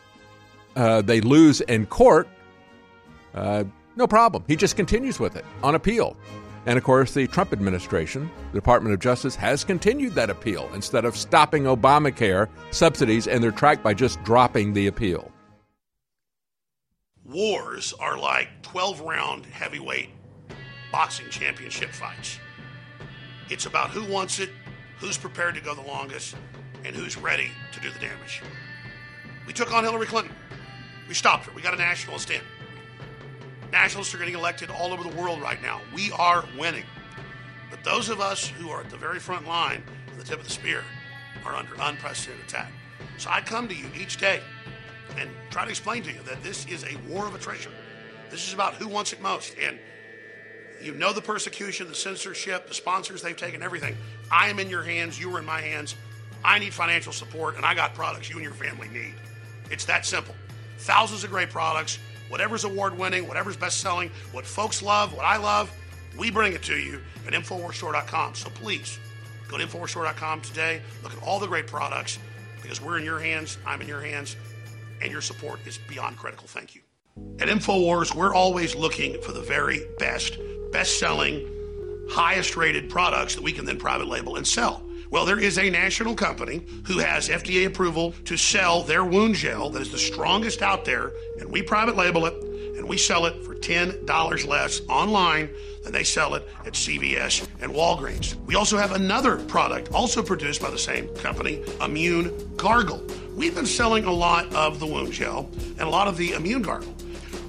uh, they lose in court, uh, no problem. He just continues with it on appeal. And of course, the Trump administration, the Department of Justice, has continued that appeal instead of stopping Obamacare subsidies in their track by just dropping the appeal. Wars are like 12 round heavyweight boxing championship fights. It's about who wants it, who's prepared to go the longest, and who's ready to do the damage. We took on Hillary Clinton. We stopped her. We got a nationalist in. Nationalists are getting elected all over the world right now. We are winning. But those of us who are at the very front line, the tip of the spear, are under unprecedented attack. So I come to you each day and try to explain to you that this is a war of attrition. This is about who wants it most. And you know the persecution, the censorship, the sponsors they've taken, everything. I am in your hands, you are in my hands. I need financial support, and I got products you and your family need. It's that simple. Thousands of great products whatever's award winning, whatever's best selling, what folks love, what I love, we bring it to you at InfoWarsStore.com. So please go to InfoWarsStore.com today. Look at all the great products because we're in your hands, I'm in your hands, and your support is beyond critical. Thank you. At InfoWars, we're always looking for the very best, best selling, highest rated products that we can then private label and sell. Well, there is a national company who has FDA approval to sell their wound gel that is the strongest out there, and we private label it and we sell it for $10 less online than they sell it at CVS and Walgreens. We also have another product, also produced by the same company, Immune Gargle. We've been selling a lot of the wound gel and a lot of the Immune Gargle.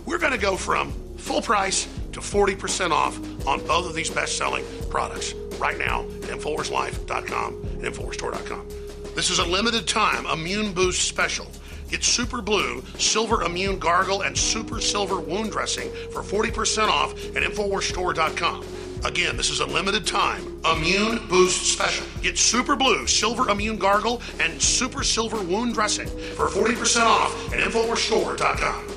We're going to go from full price to 40% off on both of these best selling products right now at InfoWarsLife.com and InfoWarsStore.com. This is a limited time immune boost special. Get Super Blue, Silver Immune Gargle, and Super Silver Wound Dressing for 40% off at InfoWarsStore.com. Again, this is a limited time immune boost special. Get Super Blue, Silver Immune Gargle, and Super Silver Wound Dressing for 40% off at InfoWarsStore.com.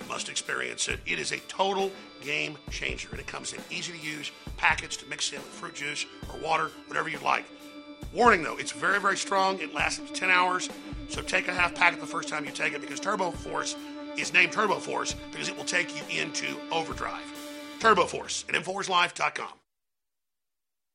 You must experience it. It is a total game changer, and it comes in easy to use packets to mix in with fruit juice or water, whatever you'd like. Warning though, it's very, very strong. It lasts up to 10 hours, so take a half packet the first time you take it because Turbo Force is named Turbo Force because it will take you into overdrive. Turbo Force at InfoWarsLife.com.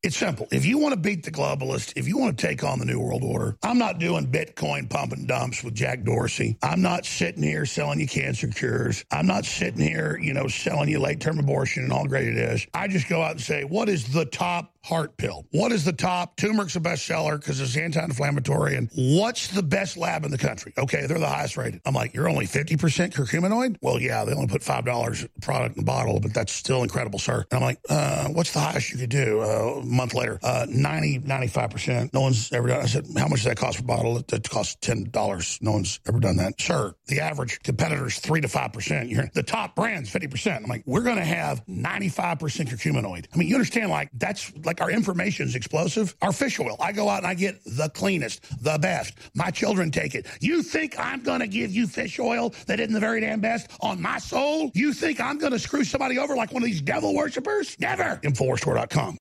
It's simple. If you want to beat the globalist, if you want to take on the New World Order, I'm not doing Bitcoin pump and dumps with Jack Dorsey. I'm not sitting here selling you cancer cures. I'm not sitting here, you know, selling you late term abortion and all great it is. I just go out and say, what is the top heart pill? What is the top? Turmeric's a bestseller because it's anti-inflammatory. And what's the best lab in the country? Okay, they're the highest rated. I'm like, you're only 50% curcuminoid? Well, yeah, they only put $5 product in the bottle, but that's still incredible, sir. And I'm like, uh, what's the highest you could do? Uh, a month later, uh, 90, 95%. No one's ever done I said, how much does that cost per bottle? That costs $10. No one's ever done that. Sir, the average competitor's 3 to 5%. You're the top brand's 50%. I'm like, we're going to have 95% curcuminoid. I mean, you understand, like, that's like our information is explosive. Our fish oil, I go out and I get the cleanest, the best. My children take it. You think I'm going to give you fish oil that isn't the very damn best on my soul? You think I'm going to screw somebody over like one of these devil worshippers? Never. Inforstore.com.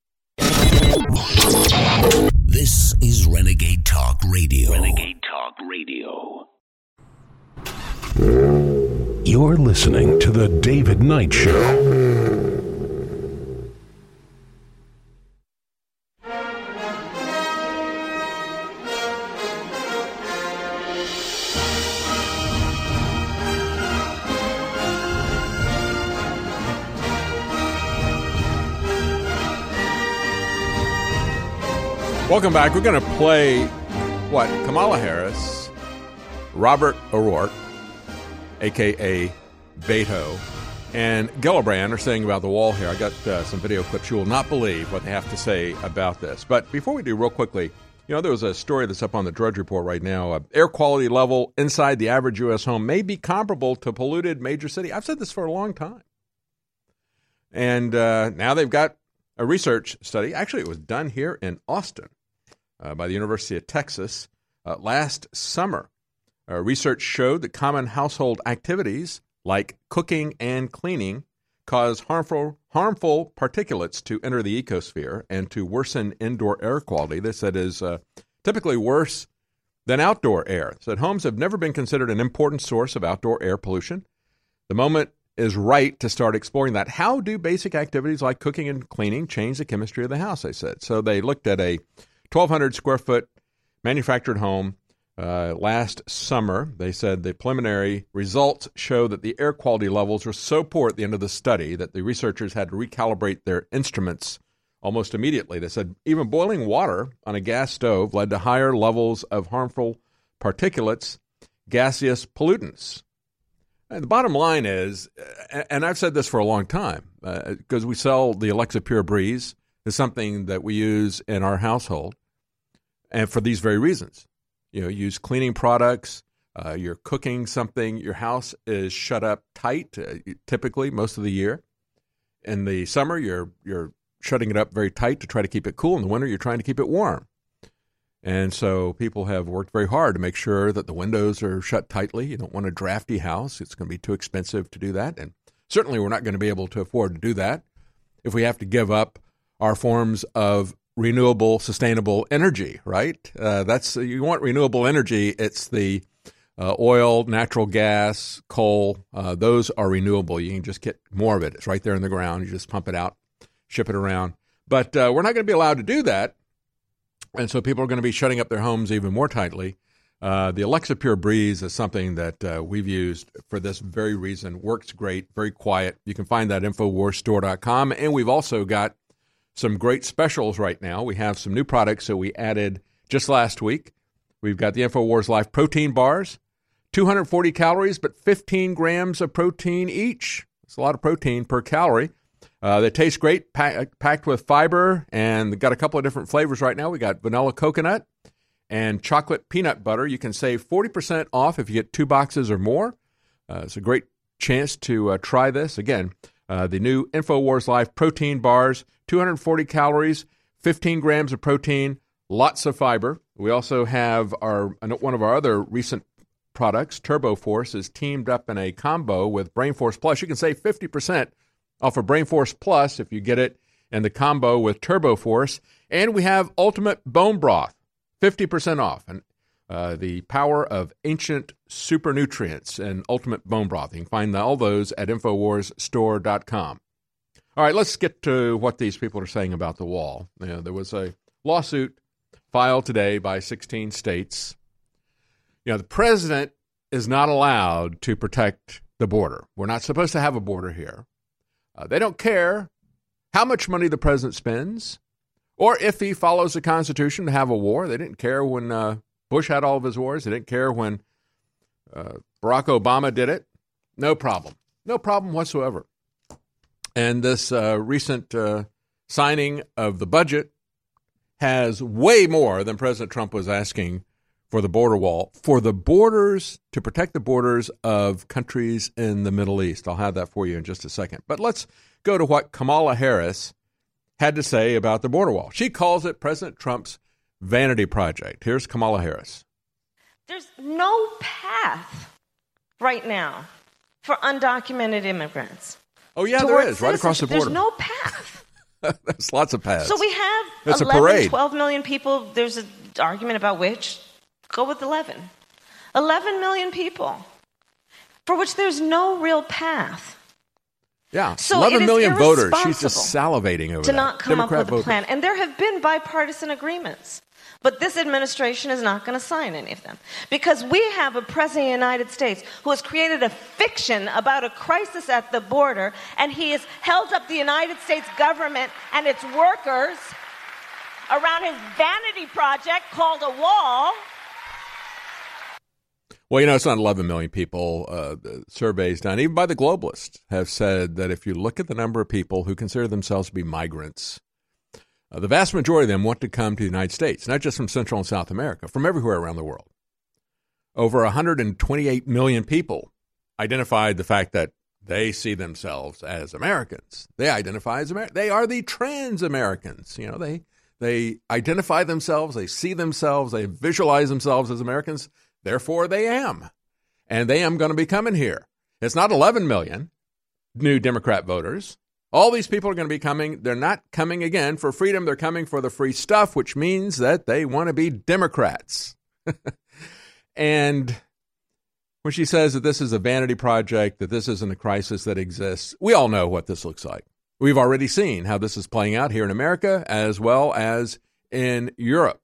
This is Renegade Talk Radio. Renegade Talk Radio. You're listening to The David Knight Show. Welcome back. We're going to play what? Kamala Harris, Robert O'Rourke, aka Beto, and Gillibrand are saying about the wall here. I got uh, some video clips. You will not believe what they have to say about this. But before we do, real quickly, you know, there was a story that's up on the Drudge Report right now. Uh, air quality level inside the average U.S. home may be comparable to polluted major city. I've said this for a long time. And uh, now they've got a research study. Actually, it was done here in Austin uh, by the University of Texas uh, last summer. Uh, research showed that common household activities like cooking and cleaning cause harmful harmful particulates to enter the ecosphere and to worsen indoor air quality. This that is uh, typically worse than outdoor air. Said homes have never been considered an important source of outdoor air pollution. The moment is right to start exploring that. How do basic activities like cooking and cleaning change the chemistry of the house? They said. So they looked at a 1,200 square foot manufactured home uh, last summer. They said the preliminary results show that the air quality levels were so poor at the end of the study that the researchers had to recalibrate their instruments almost immediately. They said even boiling water on a gas stove led to higher levels of harmful particulates, gaseous pollutants. And the bottom line is, and I've said this for a long time, because uh, we sell the Alexa Pure Breeze, is something that we use in our household and for these very reasons. You know, use cleaning products. Uh, you're cooking something. Your house is shut up tight, uh, typically most of the year. In the summer, you're you're shutting it up very tight to try to keep it cool. In the winter, you're trying to keep it warm. And so people have worked very hard to make sure that the windows are shut tightly. You don't want a drafty house; it's going to be too expensive to do that, and certainly we're not going to be able to afford to do that if we have to give up our forms of renewable, sustainable energy, right? Uh, that's you want renewable energy. It's the Uh, oil, natural gas, coal, uh, those are renewable. You can just get more of it. It's right there in the ground. You just pump it out, ship it around. But uh, we're not going to be allowed to do that. And so people are going to be shutting up their homes even more tightly. Uh, the Alexa Pure Breeze is something that uh, we've used for this very reason. Works great, very quiet. You can find that at InfoWarsStore.com. And we've also got some great specials right now. We have some new products that we added just last week. We've got the InfoWars Life protein bars, 240 calories, but 15 grams of protein each. It's a lot of protein per calorie. Uh, they taste great, pack, packed with fiber, and got a couple of different flavors right now. We got vanilla coconut and chocolate peanut butter. You can save 40% off if you get two boxes or more. Uh, it's a great chance to uh, try this. Again, uh, the new InfoWars Life protein bars, 240 calories, 15 grams of protein, lots of fiber. We also have our one of our other recent products, Turbo Force, is teamed up in a combo with Brain Force Plus. You can save 50% off of Brain Force Plus if you get it in the combo with Turbo Force. And we have Ultimate Bone Broth, 50% off. And uh, the power of ancient super nutrients and ultimate bone broth. You can find all those at InfoWarsStore.com. All right, let's get to what these people are saying about the wall. You know, there was a lawsuit filed today by 16 states. You know, the president is not allowed to protect the border. We're not supposed to have a border here. Uh, they don't care how much money the president spends or if he follows the Constitution to have a war. They didn't care when uh, Bush had all of his wars. He didn't care when uh, Barack Obama did it. No problem. No problem whatsoever. And this uh, recent uh, signing of the budget has way more than President Trump was asking for the border wall, for the borders, to protect the borders of countries in the Middle East. I'll have that for you in just a second. But let's go to what Kamala Harris had to say about the border wall. She calls it President Trump's vanity project. Here's Kamala Harris. There's no path right now for undocumented immigrants. Oh, yeah, there is, right across the border. There's no path. There's lots of paths. So we have it's 11, a parade. 12 million people. There's an argument about which. Go with 11. 11 million people for which there's no real path. Yeah, So 11 it is million voters. She's just salivating over to that. not come Democrat up with voters. a plan. And there have been bipartisan agreements. But this administration is not going to sign any of them. Because we have a president of the United States who has created a fiction about a crisis at the border, and he has held up the United States government and its workers around his vanity project called a wall. Well, you know, it's not 11 million people. Uh, surveys done, even by the globalists, have said that if you look at the number of people who consider themselves to be migrants, uh, the vast majority of them want to come to the United States, not just from Central and South America, from everywhere around the world. Over 128 million people identified the fact that they see themselves as Americans. They identify as Americans. They are the trans Americans. You know, they they identify themselves, they see themselves, they visualize themselves as Americans. Therefore, they am, and they am going to be coming here. It's not 11 million new Democrat voters. All these people are going to be coming. They're not coming again for freedom. They're coming for the free stuff, which means that they want to be Democrats. and when she says that this is a vanity project, that this isn't a crisis that exists, we all know what this looks like. We've already seen how this is playing out here in America as well as in Europe.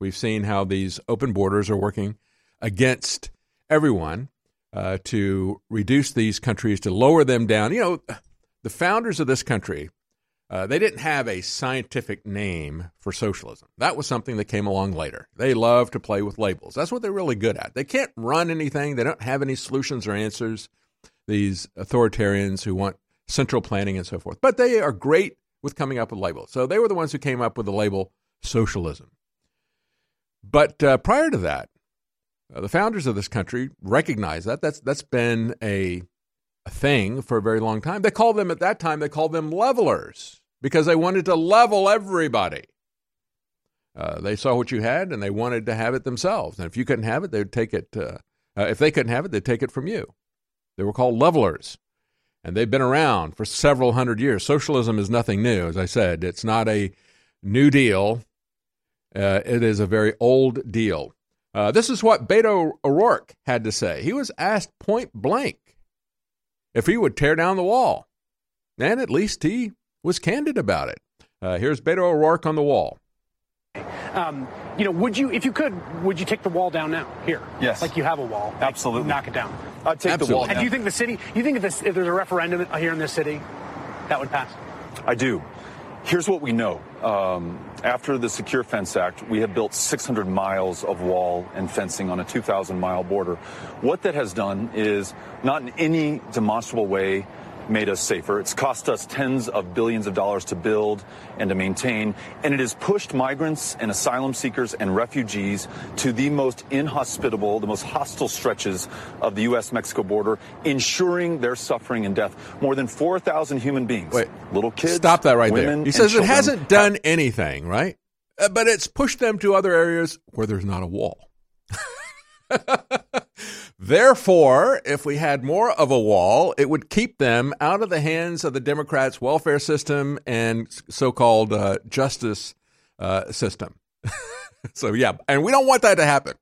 We've seen how these open borders are working against everyone uh, to reduce these countries, to lower them down. You know, the founders of this country, uh, they didn't have a scientific name for socialism. That was something that came along later. They love to play with labels. That's what they're really good at. They can't run anything, they don't have any solutions or answers, these authoritarians who want central planning and so forth. But they are great with coming up with labels. So they were the ones who came up with the label socialism. But uh, prior to that, uh, the founders of this country recognized that. That's that's been a, a thing for a very long time. They called them at that time. They called them levelers because they wanted to level everybody. Uh, they saw what you had and they wanted to have it themselves. And if you couldn't have it, they'd take it. Uh, uh, if they couldn't have it, they'd take it from you. They were called levelers, and they've been around for several hundred years. Socialism is nothing new, as I said. It's not a new deal. Uh, it is a very old deal. Uh, this is what Beto O'Rourke had to say. He was asked point blank if he would tear down the wall, and at least he was candid about it. Uh, here's Beto O'Rourke on the wall. Um, you know, would you, if you could, would you take the wall down now? Here, yes, like you have a wall, like, absolutely, knock it down. I'd take Absolutely. the wall. Down. And do you think the city? You think if, this, if there's a referendum here in this city, that would pass? I do. Here's what we know. Um, after the Secure Fence Act, we have built 600 miles of wall and fencing on a 2,000 mile border. What that has done is not in any demonstrable way made us safer. It's cost us tens of billions of dollars to build and to maintain, and it has pushed migrants and asylum seekers and refugees to the most inhospitable, the most hostile stretches of the U.S. Mexico border, ensuring their suffering and death. More than 4,000 human beings, Wait, little kids, stop that right there. He says it hasn't done anything, right? Uh, but it's pushed them to other areas where there's not a wall. Therefore, if we had more of a wall, it would keep them out of the hands of the Democrats' welfare system and so called uh, justice uh, system. so, yeah, and we don't want that to happen.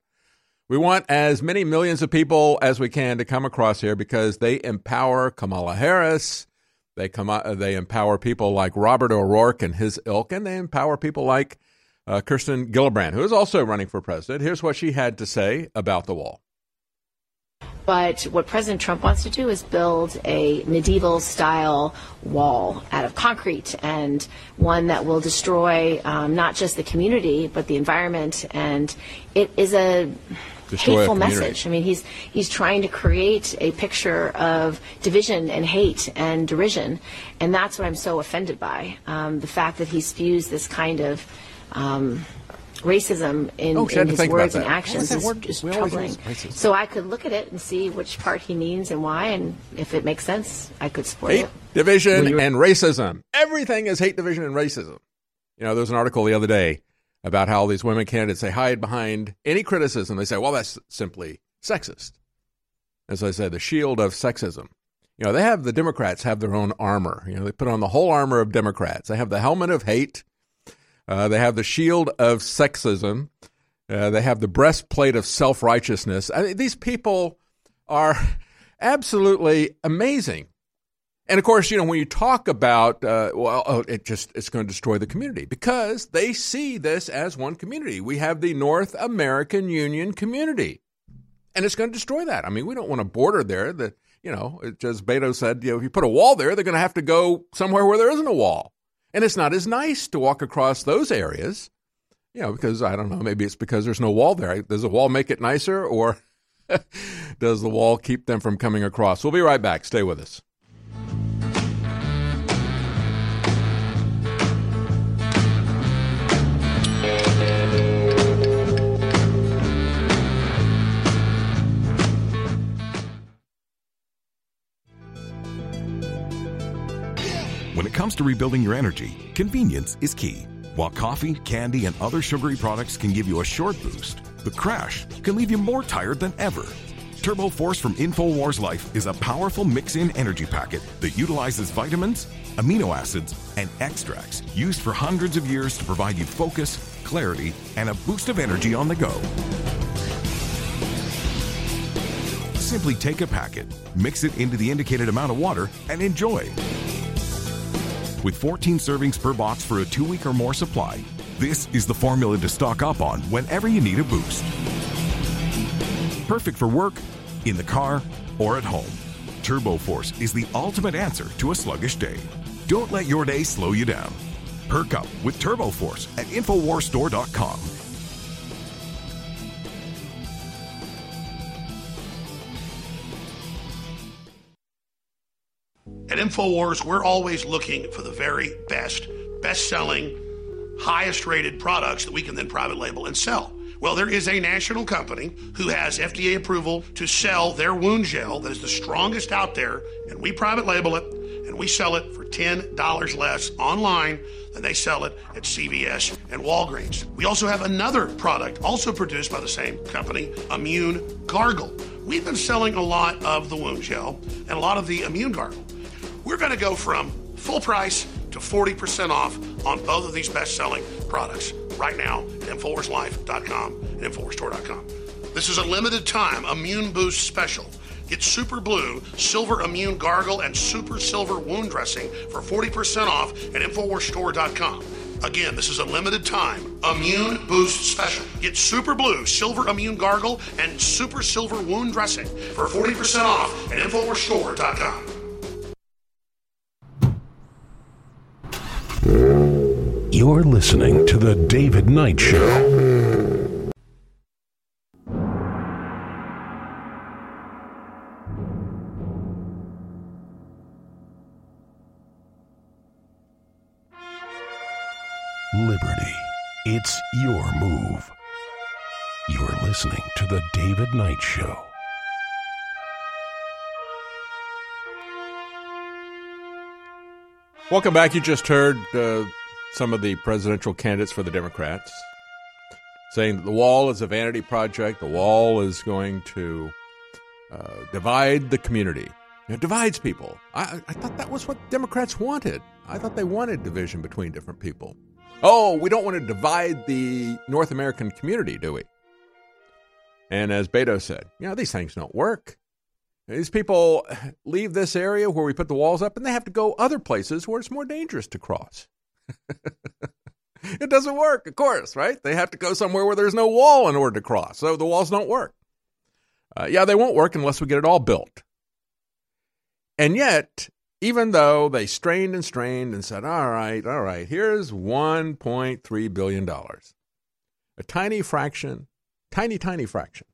We want as many millions of people as we can to come across here because they empower Kamala Harris. They come out, they empower people like Robert O'Rourke and his ilk, and they empower people like uh, Kirsten Gillibrand, who is also running for president. Here's what she had to say about the wall. But what President Trump wants to do is build a medieval style wall out of concrete and one that will destroy um, not just the community but the environment. And it is a Destroy hateful message. I mean, he's he's trying to create a picture of division and hate and derision, and that's what I'm so offended by. Um, the fact that he spews this kind of um, racism in, Oh, in his words and actions is, word? is troubling. So I could look at it and see which part he means and why, and if it makes sense, I could support it. hate, it. division, When you- and racism. Everything is hate, division, and racism. You know, there was an article the other day about how these women candidates they hide behind any criticism. They say, "Well, that's simply sexist." As I said, the shield of sexism. You know, they have the Democrats have their own armor. You know, they put on the whole armor of Democrats. They have the helmet of hate. Uh, they have the shield of sexism. Uh, they have the breastplate of self righteousness. I mean, these people are absolutely amazing. And of course, you know, when you talk about, uh, well, oh, it just it's going to destroy the community because they see this as one community. We have the North American Union community, and it's going to destroy that. I mean, we don't want a border there. That you know, as Beto said, you know, if you put a wall there, they're going to have to go somewhere where there isn't a wall, and it's not as nice to walk across those areas. You know, because I don't know, maybe it's because there's no wall there. Does the wall make it nicer, or does the wall keep them from coming across? We'll be right back. Stay with us. When it comes to rebuilding your energy, convenience is key. While coffee, candy, and other sugary products can give you a short boost, the crash can leave you more tired than ever. Turbo Force from InfoWars Life is a powerful mix in energy packet that utilizes vitamins, amino acids, and extracts used for hundreds of years to provide you focus, clarity, and a boost of energy on the go. Simply take a packet, mix it into the indicated amount of water, and enjoy. With 14 servings per box for a two week or more supply, this is the formula to stock up on whenever you need a boost. Perfect for work, in the car, or at home. Turbo Force is the ultimate answer to a sluggish day. Don't let your day slow you down. Perk up with Turbo Force at InfoWarsStore.com. At InfoWars, we're always looking for the very best, best selling, highest rated products that we can then private label and sell. Well, there is a national company who has FDA approval to sell their wound gel that is the strongest out there, and we private label it and we sell it for $10 less online than they sell it at CVS and Walgreens. We also have another product, also produced by the same company, Immune Gargle. We've been selling a lot of the wound gel and a lot of the Immune Gargle. We're going to go from full price to 40% off on both of these best selling products right now at InfoWarsLife.com and InfoWarsStore.com. This is a limited time immune boost special. Get Super Blue, Silver Immune Gargle, and Super Silver Wound Dressing for 40% off at InfoWarsStore.com. Again, this is a limited time immune boost special. Get Super Blue, Silver Immune Gargle, and Super Silver Wound Dressing for 40% off at InfoWarsStore.com. You're listening to The David Knight Show. Liberty. It's your move. You're listening to The David Knight Show. Welcome back. You just heard uh, some of the presidential candidates for the Democrats saying that the wall is a vanity project. The wall is going to uh, divide the community. It divides people. I, I thought that was what Democrats wanted. I thought they wanted division between different people. Oh, we don't want to divide the North American community, do we? And as Beto said, you know, these things don't work. These people leave this area where we put the walls up and they have to go other places where it's more dangerous to cross. it doesn't work, of course, right? They have to go somewhere where there's no wall in order to cross. So the walls don't work. Uh, yeah, they won't work unless we get it all built. And yet, even though they strained and strained and said, all right, all right, here's $1.3 billion, a tiny fraction, tiny, tiny fraction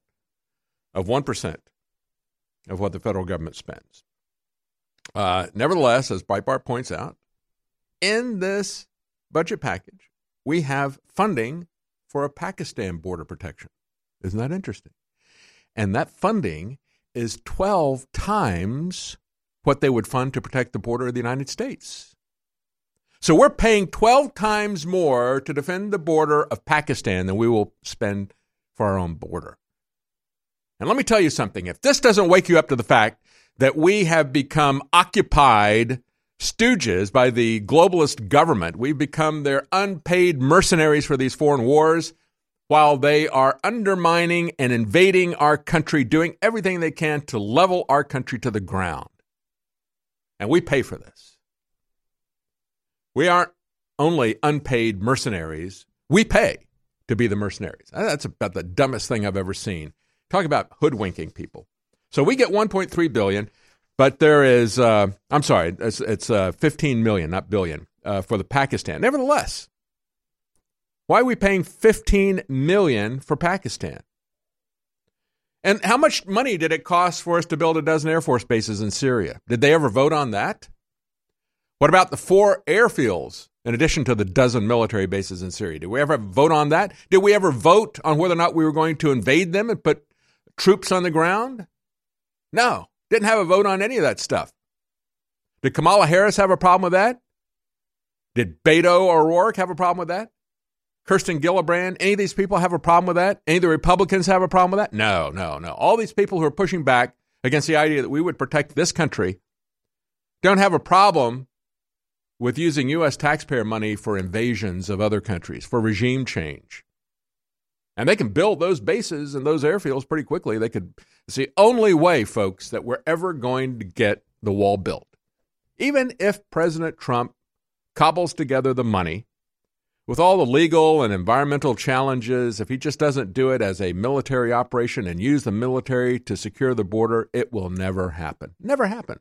of 1% of what the federal government spends. Uh, nevertheless, as Breitbart points out, in this budget package, we have funding for a Pakistan border protection. Isn't that interesting? And that funding is 12 times what they would fund to protect the border of the United States. So we're paying 12 times more to defend the border of Pakistan than we will spend for our own border. And let me tell you something if this doesn't wake you up to the fact that we have become occupied stooges by the globalist government, we've become their unpaid mercenaries for these foreign wars while they are undermining and invading our country, doing everything they can to level our country to the ground. And we pay for this. We aren't only unpaid mercenaries, we pay to be the mercenaries. That's about the dumbest thing I've ever seen. Talk about hoodwinking people. So we get 1.3 billion, but there is uh, I'm sorry, it's, it's uh, 15 million, not billion, uh, for the Pakistan. Nevertheless, why are we paying 15 million for Pakistan? And how much money did it cost for us to build a dozen Air Force bases in Syria? Did they ever vote on that? What about the four airfields in addition to the dozen military bases in Syria? Did we ever vote on that? Did we ever vote on whether or not we were going to invade them and put troops on the ground? No, didn't have a vote on any of that stuff. Did Kamala Harris have a problem with that? Did Beto O'Rourke have a problem with that? Kirsten Gillibrand, any of these people have a problem with that? Any of the Republicans have a problem with that? No, no, no. All these people who are pushing back against the idea that we would protect this country don't have a problem with using U.S. taxpayer money for invasions of other countries, for regime change. And they can build those bases and those airfields pretty quickly. They could. It's the only way, folks, that we're ever going to get the wall built. Even if President Trump cobbles together the money with all the legal and environmental challenges, if he just doesn't do it as a military operation and use the military to secure the border, it will never happen. Never happen.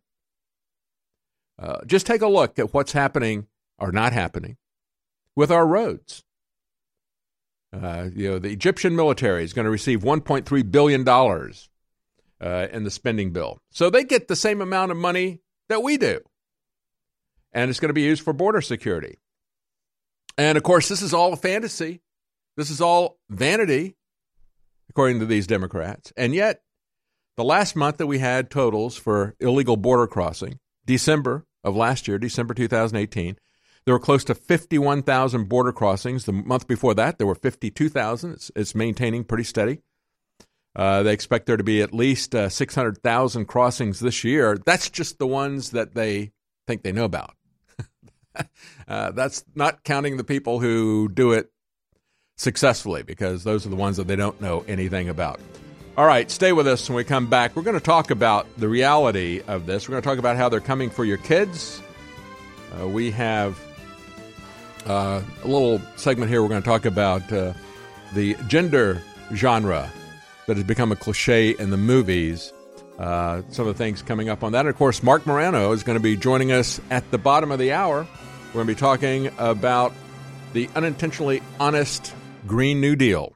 Uh, just take a look at what's happening or not happening with our roads. Uh, you know, the Egyptian military is going to receive 1.3 billion dollars uh, in the spending bill, so they get the same amount of money that we do, and it's going to be used for border security. And of course, this is all a fantasy. This is all vanity, according to these Democrats. And yet, the last month that we had totals for illegal border crossing, December of last year, December 2018, there were close to 51,000 border crossings. The month before that, there were 52,000. It's, it's, maintaining pretty steady. Uh, they expect there to be at least uh, 600,000 crossings this year. That's just the ones that they think they know about. uh, that's not counting the people who do it successfully because those are the ones that they don't know anything about. All right, stay with us when we come back. We're going to talk about the reality of this. We're going to talk about how they're coming for your kids. Uh, we have uh, a little segment here. We're going to talk about uh, the gender genre that has become a cliche in the movies. Uh, some of the things coming up on that. And of course, Marc Morano is going to be joining us at the bottom of the hour. We're going to be talking about the unintentionally honest Green New Deal.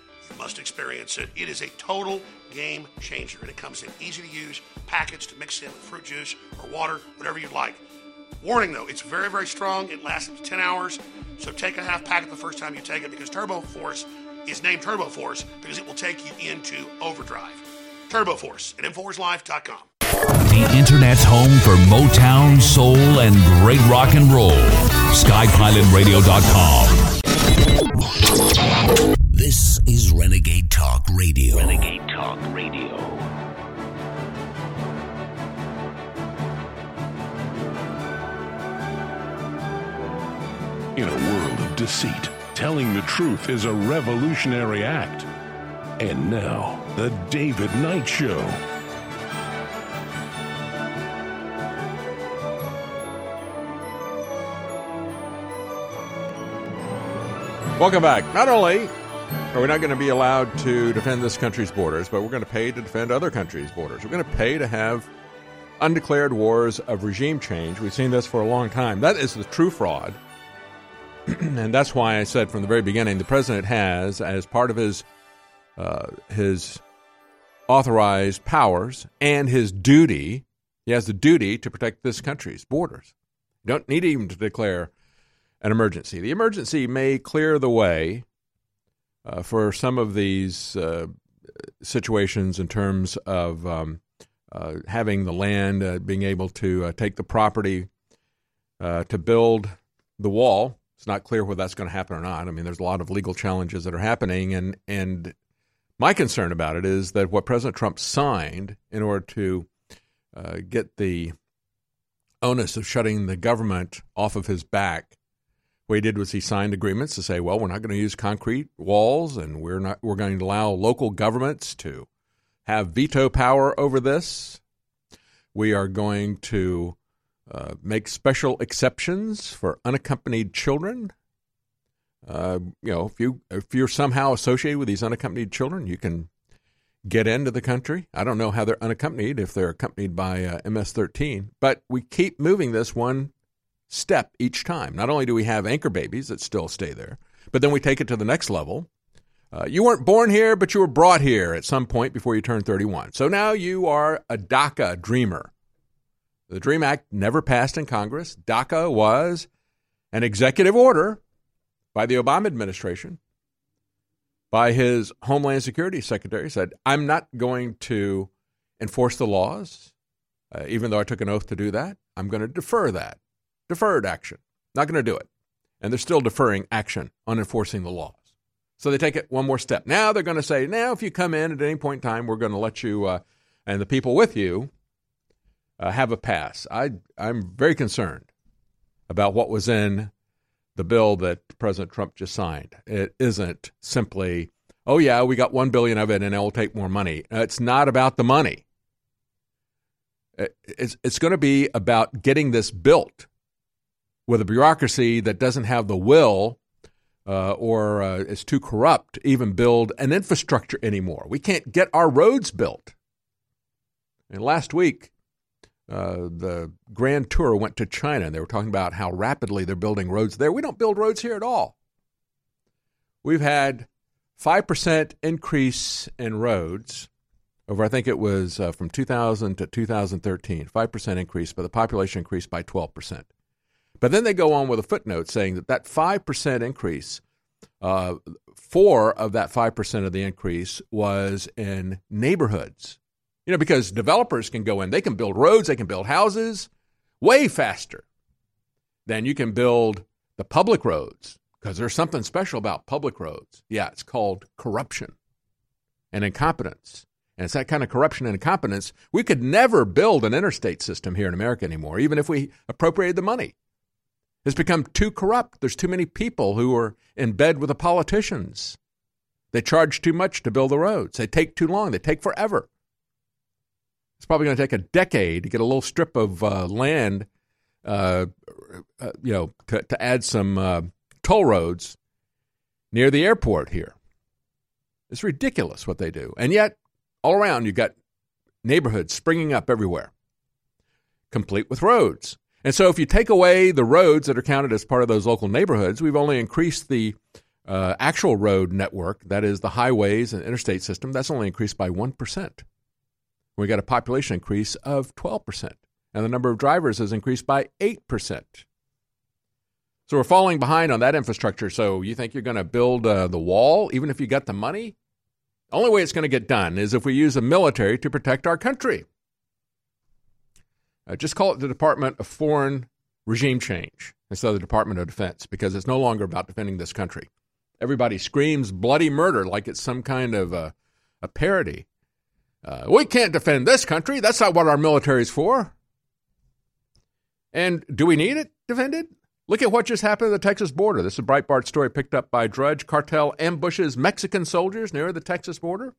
You must experience it. It is a total game changer, and it comes in easy to use packets to mix in with fruit juice or water, whatever you'd like. Warning though, it's very, very strong. It lasts up to 10 hours, so take a half packet the first time you take it because Turbo Force is named Turbo Force because it will take you into overdrive. Turbo Force at InfoWarsLife.com. The Internet's home for Motown, Soul, and great rock and roll. SkyPilotRadio.com. This is Renegade Talk Radio. Renegade Talk Radio. In a world of deceit, telling the truth is a revolutionary act. And now, The David Knight Show. Welcome back. Not only are we not going to be allowed to defend this country's borders, but we're going to pay to defend other countries' borders. We're going to pay to have undeclared wars of regime change. We've seen this for a long time. That is the true fraud. and that's why I said from the very beginning the president has, as part of his uh, his authorized powers and his duty, he has the duty to protect this country's borders. You don't need even to declare an emergency. The emergency may clear the way uh, for some of these uh, situations in terms of um, uh, having the land, uh, being able to uh, take the property uh, to build the wall. It's not clear whether that's going to happen or not. I mean, there's a lot of legal challenges that are happening, and and my concern about it is that what President Trump signed in order to get the onus of shutting the government off of his back what he did was he signed agreements to say, well, we're not going to use concrete walls, and we're not we're going to allow local governments to have veto power over this. We are going to uh, make special exceptions for unaccompanied children. Uh, you know, if you if you're somehow associated with these unaccompanied children, you can get into the country. I don't know how they're unaccompanied if they're accompanied by uh, MS-13, but we keep moving this one step each time. Not only do we have anchor babies that still stay there, but then we take it to the next level. Uh, you weren't born here, but you were brought here at some point before you turned 31. So now you are a DACA dreamer. The DREAM Act never passed in Congress. DACA was an executive order by the Obama administration, by his Homeland Security Secretary, said, I'm not going to enforce the laws, uh, even though I took an oath to do that. I'm going to defer that deferred action. Not going to do it. And they're still deferring action on enforcing the laws. So they take it one more step. Now they're going to say, now if you come in at any point in time, we're going to let you uh, and the people with you uh, have a pass. I, I'm very concerned about what was in the bill that President Trump just signed. It isn't simply, oh yeah, we got one billion of it, and it will take more money. It's not about the money. It's it's going to be about getting this built with a bureaucracy that doesn't have the will uh, or uh, is too corrupt to even build an infrastructure anymore. We can't get our roads built. And last week, uh, the Grand Tour went to China and they were talking about how rapidly they're building roads there. We don't build roads here at all. We've had 5% increase in roads over I think it was uh, from 2000 to 2013, 5% increase, but the population increased by 12%. But then they go on with a footnote saying that that 5% increase, uh, four of that 5% of the increase was in neighborhoods. You know, because developers can go in, they can build roads, they can build houses way faster than you can build the public roads because there's something special about public roads. Yeah, it's called corruption and incompetence. And it's that kind of corruption and incompetence. We could never build an interstate system here in America anymore, even if we appropriated the money. It's become too corrupt. There's too many people who are in bed with the politicians. They charge too much to build the roads. They take too long. They take forever. It's probably going to take a decade to get a little strip of uh, land, uh, uh, you know, to, to add some uh, toll roads near the airport here. It's ridiculous what they do. And yet, all around, you've got neighborhoods springing up everywhere, complete with roads. And so, if you take away the roads that are counted as part of those local neighborhoods, we've only increased the uh, actual road network, that is the highways and interstate system, that's only increased by 1%. We got a population increase of 12%, and the number of drivers has increased by 8%. So we're falling behind on that infrastructure. So you think you're going to build uh, the wall, even if you got the money? The only way it's going to get done is if we use the military to protect our country. Uh, just call it the Department of Foreign Regime Change instead of the Department of Defense because it's no longer about defending this country. Everybody screams bloody murder like it's some kind of a, a parody. Uh, we can't defend this country. That's not what our military is for. And do we need it defended? Look at what just happened at the Texas border. This is a Breitbart story picked up by Drudge. Cartel ambushes Mexican soldiers near the Texas border.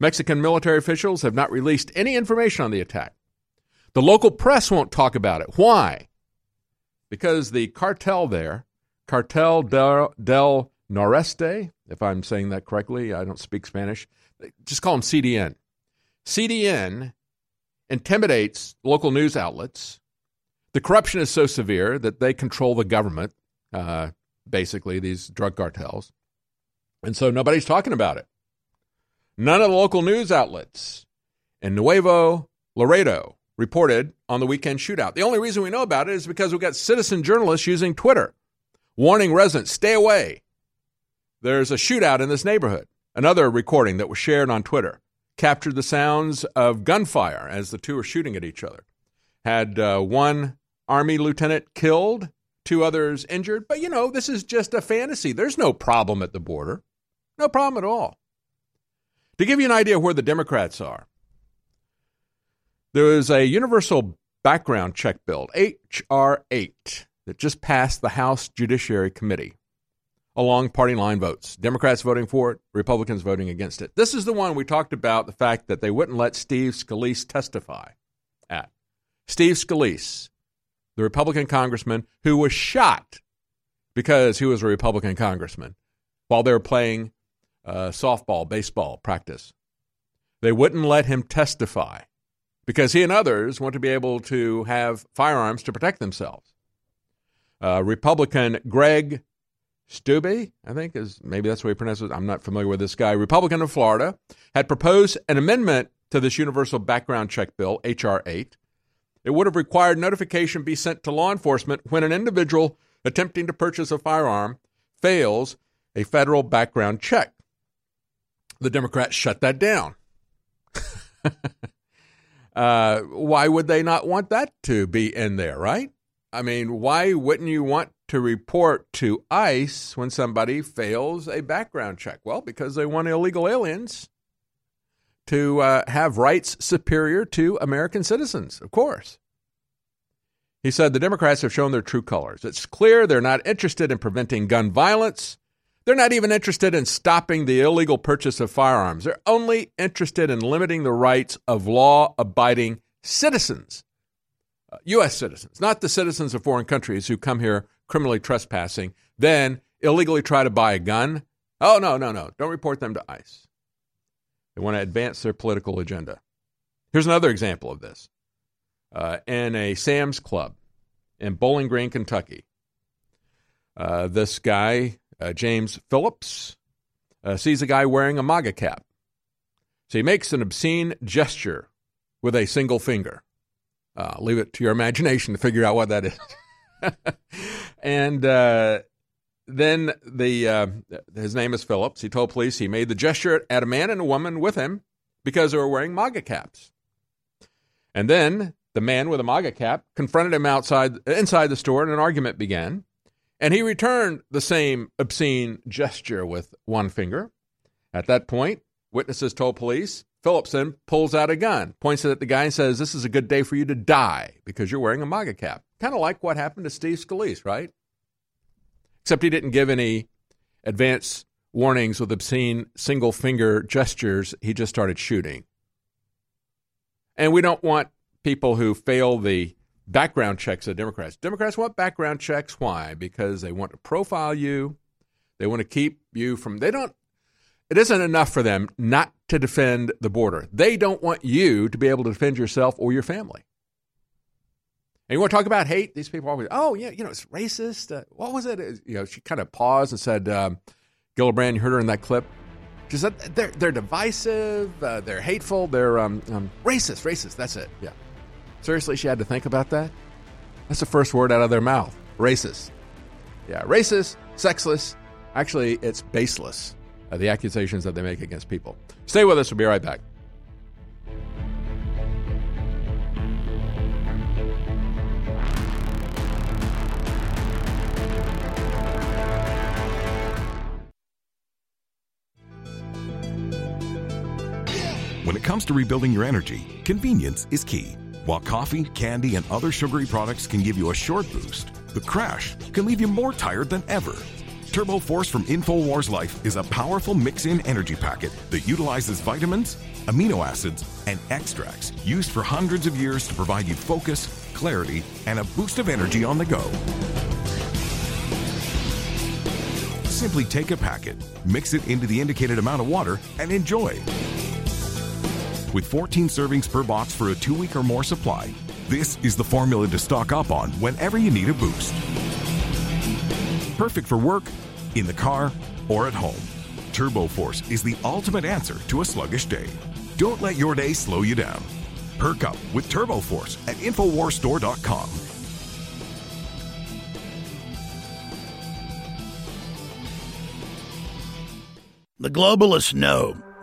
Mexican military officials have not released any information on the attack. The local press won't talk about it. Why? Because the cartel there, Cartel del, del Noreste, if I'm saying that correctly, I don't speak Spanish, just call them CDN. CDN intimidates local news outlets. The corruption is so severe that they control the government, uh, basically, these drug cartels. And so nobody's talking about it. None of the local news outlets in Nuevo Laredo reported on the weekend shootout. The only reason we know about it is because we've got citizen journalists using Twitter warning residents stay away. There's a shootout in this neighborhood. Another recording that was shared on Twitter captured the sounds of gunfire as the two were shooting at each other. Had uh, one Army lieutenant killed, two others injured. But you know, this is just a fantasy. There's no problem at the border. No problem at all. To give you an idea of where the Democrats are, there was a universal background check bill, H.R. 8, that just passed the House Judiciary Committee along party line votes. Democrats voting for it, Republicans voting against it. This is the one we talked about the fact that they wouldn't let Steve Scalise testify at. Steve Scalise, the Republican congressman who was shot because he was a Republican congressman while they were playing uh, softball, baseball practice. They wouldn't let him testify because he and others want to be able to have firearms to protect themselves. Uh, Republican Greg Steube, I think is maybe that's the way he pronounces it. I'm not familiar with this guy. Republican of Florida had proposed an amendment to this universal background check bill, H.R. 8. It would have required notification be sent to law enforcement when an individual attempting to purchase a firearm fails a federal background check. The Democrats shut that down. uh, why would they not want that to be in there, right? I mean, why wouldn't you want to report to ICE when somebody fails a background check? Well, because they want illegal aliens to uh, have rights superior to American citizens, of course. He said the Democrats have shown their true colors. It's clear they're not interested in preventing gun violence. They're not even interested in stopping the illegal purchase of firearms. They're only interested in limiting the rights of law abiding citizens, uh, U.S. citizens, not the citizens of foreign countries who come here criminally trespassing, then illegally try to buy a gun. Oh, no, no, no. Don't report them to ICE. They want to advance their political agenda. Here's another example of this. Uh, in a Sam's Club in Bowling Green, Kentucky, uh, this guy, uh, James Phillips, uh, sees a guy wearing a MAGA cap. So he makes an obscene gesture with a single finger. Uh, leave it to your imagination to figure out what that is. and uh, then the uh, his name is Phillips. He told police he made the gesture at a man and a woman with him because they were wearing MAGA caps. And then the man with a MAGA cap confronted him outside inside the store, and an argument began. And he returned the same obscene gesture with one finger. At that point, witnesses told police Phillipson pulls out a gun, points it at the guy, and says, This is a good day for you to die because you're wearing a MAGA cap. Kind of like what happened to Steve Scalise, right? Except he didn't give any advance warnings with obscene single finger gestures. He just started shooting. And we don't want people who fail the background checks of Democrats. Democrats want background checks. Why? Because they want to profile you. They want to keep you from, they don't, it isn't enough for them not to defend the border. They don't want you to be able to defend yourself or your family. And you want to talk about hate? These people always, oh, yeah, you know, it's racist. Uh, what was it? You know, she kind of paused and said, um, Gillibrand, you heard her in that clip. She said, they're, they're divisive, uh, they're hateful, they're um, um, racist, racist. That's it. Yeah. Seriously, she had to think about that? That's the first word out of their mouth racist. Yeah, racist, sexless. Actually, it's baseless, uh, the accusations that they make against people. Stay with us. We'll be right back. When it comes to rebuilding your energy, convenience is key. While coffee, candy, and other sugary products can give you a short boost, the crash can leave you more tired than ever. Turbo Force from InfoWars Life is a powerful mix in energy packet that utilizes vitamins, amino acids, and extracts used for hundreds of years to provide you focus, clarity, and a boost of energy on the go. Simply take a packet, mix it into the indicated amount of water, and enjoy. With 14 servings per box for a two week or more supply, this is the formula to stock up on whenever you need a boost. Perfect for work, in the car, or at home. Turbo Force is the ultimate answer to a sluggish day. Don't let your day slow you down. Perk up with Turbo Force at InfoWarsStore.com. The globalists know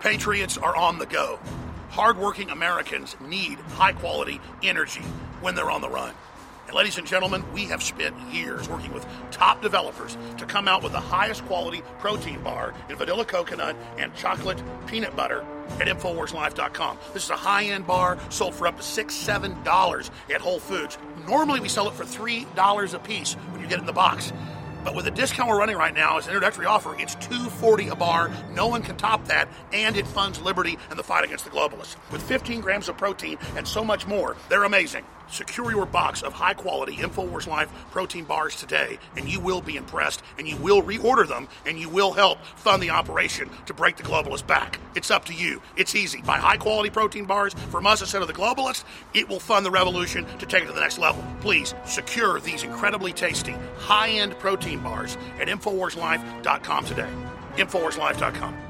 Patriots are on the go. Hardworking Americans need high quality energy when they're on the run. And ladies and gentlemen, we have spent years working with top developers to come out with the highest quality protein bar in vanilla coconut and chocolate peanut butter at InfoWarsLife.com. This is a high end bar sold for up to six, seven dollars at Whole Foods. Normally we sell it for three dollars a piece when you get in the box. But with the discount we're running right now as an introductory offer, it's two forty a bar. No one can top that, and it funds liberty and the fight against the globalists. With 15 grams of protein and so much more, they're amazing. Secure your box of high quality InfoWars Life protein bars today, and you will be impressed, and you will reorder them, and you will help fund the operation to break the globalists back. It's up to you. It's easy. Buy high quality protein bars from us instead of the globalists. It will fund the revolution to take it to the next level. Please secure these incredibly tasty, high end protein bars at InfoWarsLife.com today. InfoWarsLife.com.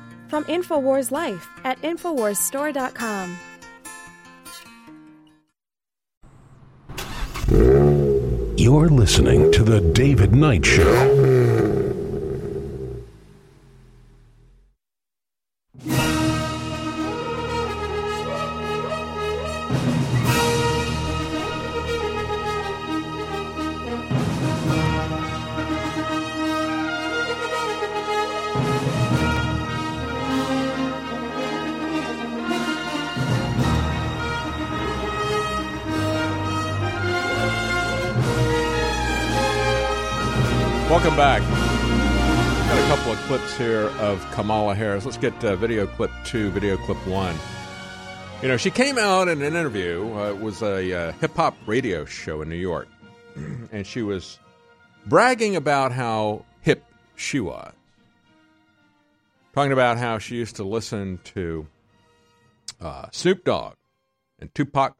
from InfoWars Life at InfoWarsStore.com. You're listening to The David Knight Show. Welcome back. Got a couple of clips here of Kamala Harris. Let's get uh, video clip two, video clip one. You know, she came out in an interview. Uh, it was a uh, hip hop radio show in New York, and she was bragging about how hip she was. Talking about how she used to listen to uh, Snoop Dogg and Tupac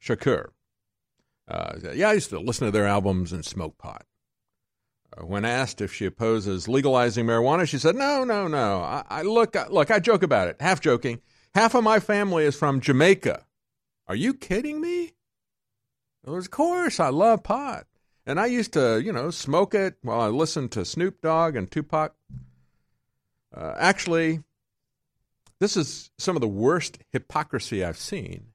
Shakur. Uh, yeah, I used to listen to their albums and smoke pot. Uh, when asked if she opposes legalizing marijuana, she said, "No, no, no. I, I look, I, look. I joke about it, half joking. Half of my family is from Jamaica. Are you kidding me? Of course, I love pot, and I used to, you know, smoke it while I listened to Snoop Dogg and Tupac. Uh, actually, this is some of the worst hypocrisy I've seen.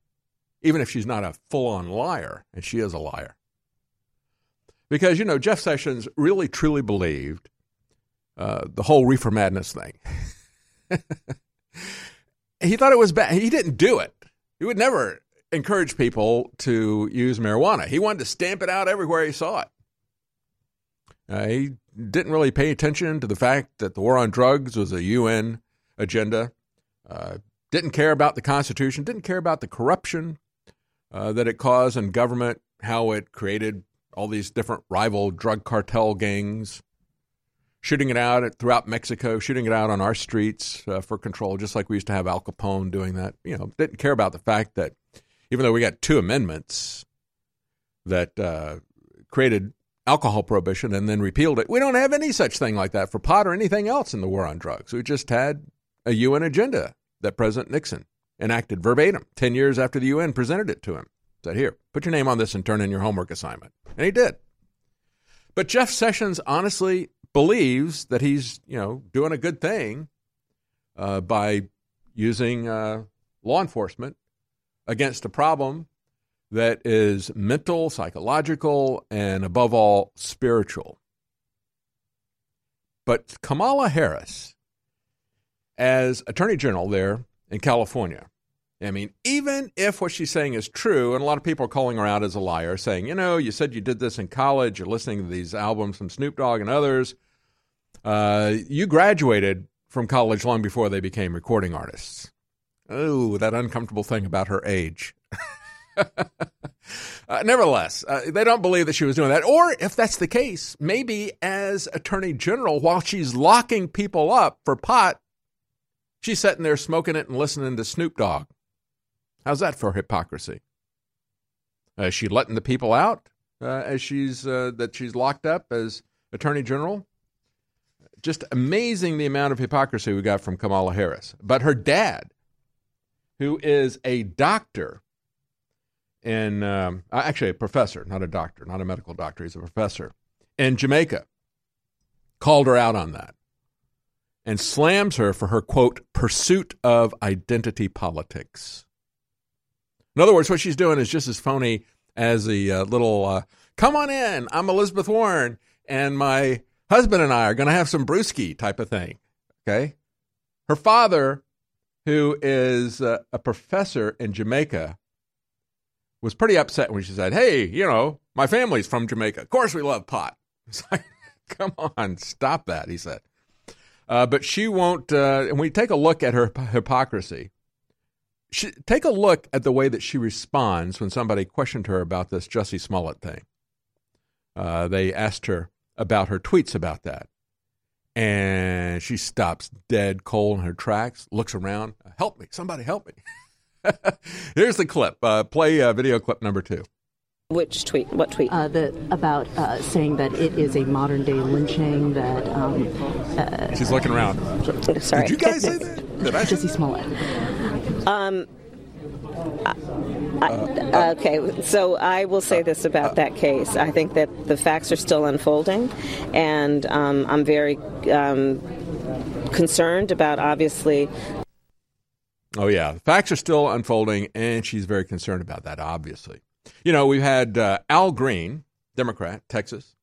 Even if she's not a full-on liar, and she is a liar." Because, you know, Jeff Sessions really truly believed uh, the whole reefer madness thing. he thought it was bad. He didn't do it. He would never encourage people to use marijuana. He wanted to stamp it out everywhere he saw it. Uh, he didn't really pay attention to the fact that the war on drugs was a UN agenda. Uh, didn't care about the Constitution. Didn't care about the corruption uh, that it caused in government. How it created all these different rival drug cartel gangs, shooting it out throughout Mexico, shooting it out on our streets uh, for control, just like we used to have Al Capone doing that. You know, didn't care about the fact that even though we got two amendments that uh, created alcohol prohibition and then repealed it, we don't have any such thing like that for pot or anything else in the war on drugs. We just had a UN agenda that President Nixon enacted verbatim 10 years after the UN presented it to him. Said, here, put your name on this and turn in your homework assignment. And he did. But Jeff Sessions honestly believes that he's, you know, doing a good thing uh, by using uh, law enforcement against a problem that is mental, psychological, and above all, spiritual. But Kamala Harris, as Attorney General there in California, I mean, even if what she's saying is true, and a lot of people are calling her out as a liar, saying, you know, you said you did this in college, you're listening to these albums from Snoop Dogg and others. Uh, you graduated from college long before they became recording artists. Oh, that uncomfortable thing about her age. uh, nevertheless, uh, they don't believe that she was doing that. Or if that's the case, maybe as Attorney General, while she's locking people up for pot, she's sitting there smoking it and listening to Snoop Dogg. How's that for hypocrisy? Uh, is she letting the people out uh, as she's uh, that she's locked up as attorney general? Just amazing the amount of hypocrisy we got from Kamala Harris. But her dad, who is a doctor in um, actually a professor, not a doctor, not a medical doctor, he's a professor in Jamaica, called her out on that and slams her for her quote pursuit of identity politics. In other words, what she's doing is just as phony as the uh, little uh, "Come on in, I'm Elizabeth Warren, and my husband and I are going to have some brewski" type of thing. Okay, her father, who is uh, a professor in Jamaica, was pretty upset when she said, "Hey, you know, my family's from Jamaica. Of course, we love pot." It's like, come on, stop that. He said, uh, but she won't. Uh, and we take a look at her hypocrisy. She, take a look at the way that she responds when somebody questioned her about this Jussie Smollett thing. Uh, they asked her about her tweets about that. And she stops dead cold in her tracks, looks around, help me, somebody help me. Here's the clip. Uh, play uh, video clip number two. Which tweet? What tweet? Uh, the, about uh, saying that it is a modern day lynching. That um, uh, she's looking around. Sorry, did you guys say that? Did I? Jussie Smollett. Um. I, okay, so I will say this about that case. I think that the facts are still unfolding, and um, I'm very um, concerned about obviously. Oh yeah, the facts are still unfolding, and she's very concerned about that. Obviously, you know we've had uh, Al Green, Democrat, Texas,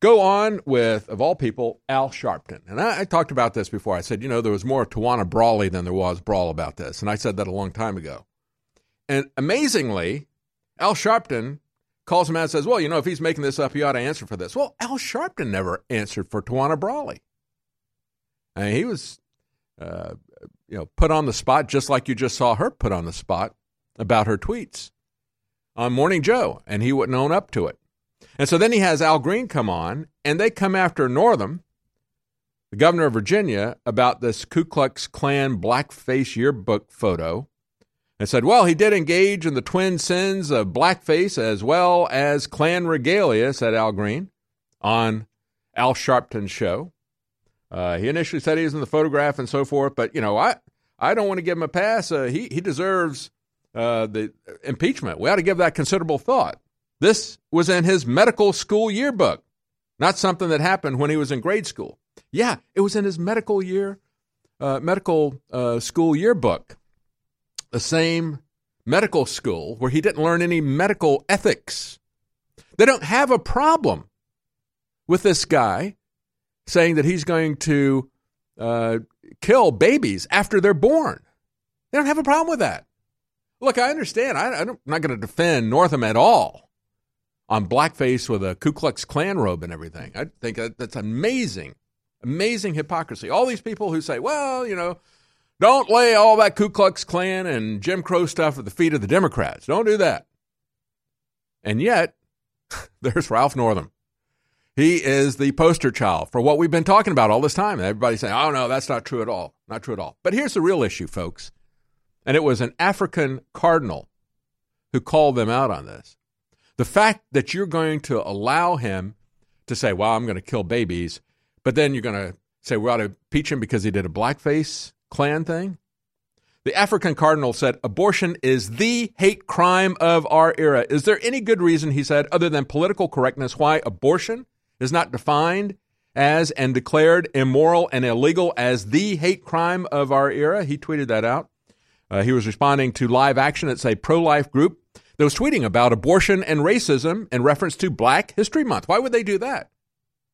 go on with, of all people, Al Sharpton. And I, I, talked about this before. I said, you know, there was more Tawana Brawley than there was Brawl about this. And I said that a long time ago. And amazingly, Al Sharpton calls him out and says, Well, you know, if he's making this up, he ought to answer for this. Well, Al Sharpton never answered for Tawana Brawley. And he was, uh, you know, put on the spot just like you just saw her put on the spot about her tweets on Morning Joe, and he wouldn't own up to it. And so then he has Al Green come on, and they come after Northam, the governor of Virginia, about this Ku Klux Klan blackface yearbook photo and said, well, he did engage in the twin sins of blackface as well as Klan regalia, said Al Green on Al Sharpton's show. Uh, he initially said he was in the photograph and so forth, but, you know, I, I don't want to give him a pass. Uh, he, he deserves uh, the impeachment. We ought to give that considerable thought. This was in his medical school yearbook, not something that happened when he was in grade school. Yeah, it was in his medical year, uh, medical uh, school yearbook the same medical school where he didn't learn any medical ethics. They don't have a problem with this guy saying that he's going to uh, kill babies after they're born. They don't have a problem with that. Look, I understand. I, am not going to defend Northam at all on blackface with a Ku Klux Klan robe and everything. I think that, that's amazing, amazing hypocrisy. All these people who say, well, you know, don't lay all that Ku Klux Klan and Jim Crow stuff at the feet of the Democrats. Don't do that. And yet, there's Ralph Northam. He is the poster child for what we've been talking about all this time. Everybody's saying, oh, no, that's not true at all. Not true at all. But here's the real issue, folks. And it was an African cardinal who called them out on this. The fact that you're going to allow him to say, well, I'm going to kill babies, but then you're going to say we ought to impeach him because he did a blackface Klan thing? The African cardinal said abortion is the hate crime of our era. Is there any good reason, he said, other than political correctness, why abortion is not defined as and declared immoral and illegal as the hate crime of our era? He tweeted that out. Uh, he was responding to Live Action. It's a pro life group that was tweeting about abortion and racism in reference to Black History Month. Why would they do that?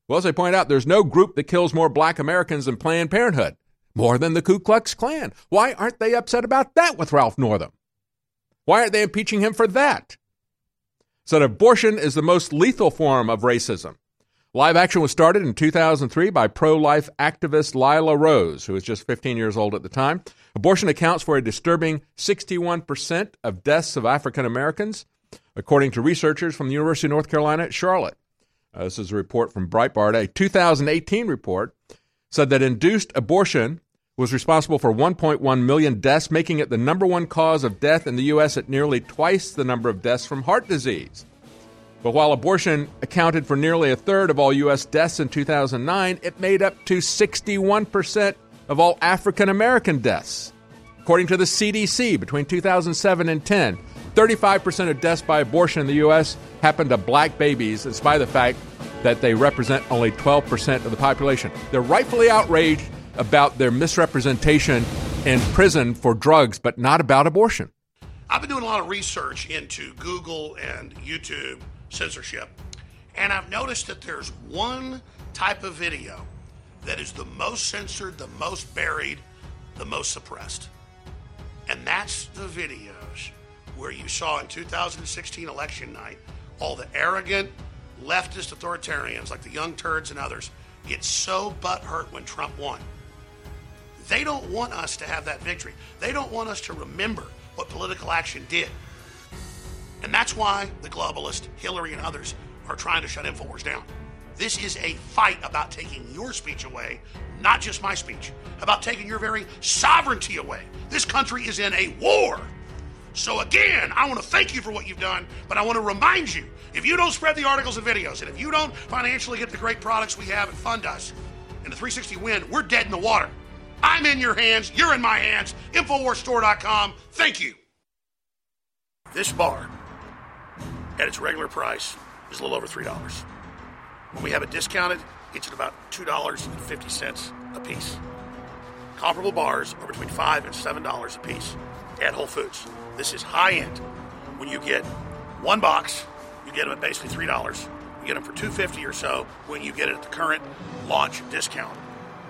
Well, as I point out, there's no group that kills more black Americans than Planned Parenthood more than the Ku Klux Klan. Why aren't they upset about that with Ralph Northam? Why aren't they impeaching him for that? Said abortion is the most lethal form of racism. Live action was started in 2003 by pro life activist Lila Rose, who was just 15 years old at the time. Abortion accounts for a disturbing 61% of deaths of African Americans, according to researchers from the University of North Carolina at Charlotte. Uh, this is a report from Breitbart. A 2018 report said that induced abortion was responsible for 1.1 million deaths, making it the number one cause of death in the U.S. at nearly twice the number of deaths from heart disease. But while abortion accounted for nearly a third of all U.S. deaths in 2009, it made up to 61% of all African American deaths. According to the CDC, between 2007 and 10, 35% of deaths by abortion in the U.S. happened to black babies, in spite of the fact that they represent only 12% of the population. They're rightfully outraged about their misrepresentation in prison for drugs, but not about abortion. I've been doing a lot of research into Google and YouTube censorship, and I've noticed that there's one type of video that is the most censored, the most buried, the most suppressed. And that's the videos where you saw in 2016 election night all the arrogant leftist authoritarians like the Young Turds and others get so butthurt when Trump won. They don't want us to have that victory. They don't want us to remember what political action did. And that's why the globalists, Hillary and others, are trying to shut InfoWars down. This is a fight about taking your speech away, not just my speech, about taking your very sovereignty away. This country is in a war. So, again, I want to thank you for what you've done, but I want to remind you if you don't spread the articles and videos, and if you don't financially get the great products we have and fund us, in the 360 win, we're dead in the water. I'm in your hands, you're in my hands. Infowarsstore.com. Thank you. This bar, at its regular price, is a little over $3. When we have it discounted, it's at about $2.50 a piece. Comparable bars are between 5 and $7 a piece at Whole Foods. This is high end. When you get one box, you get them at basically three dollars. You get them for two fifty or so when you get it at the current launch discount.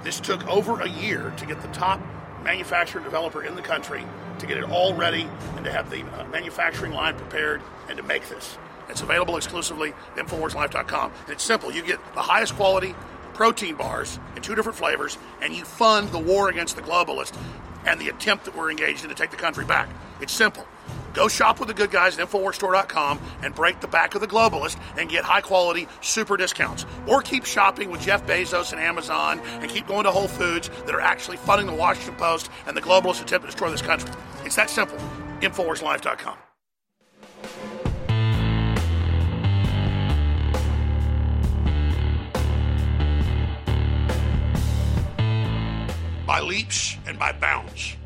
This took over a year to get the top manufacturer developer in the country to get it all ready and to have the uh, manufacturing line prepared and to make this. It's available exclusively at InfoWarsLife.com. And it's simple. You get the highest quality protein bars in two different flavors, and you fund the war against the globalists and the attempt that we're engaged in to take the country back. It's simple. Go shop with the good guys at InfoWarsStore.com and break the back of the globalist and get high quality super discounts. Or keep shopping with Jeff Bezos and Amazon and keep going to Whole Foods that are actually funding the Washington Post and the globalist attempt to destroy this country. It's that simple. InfoWarsLife.com. By leaps and by bounds,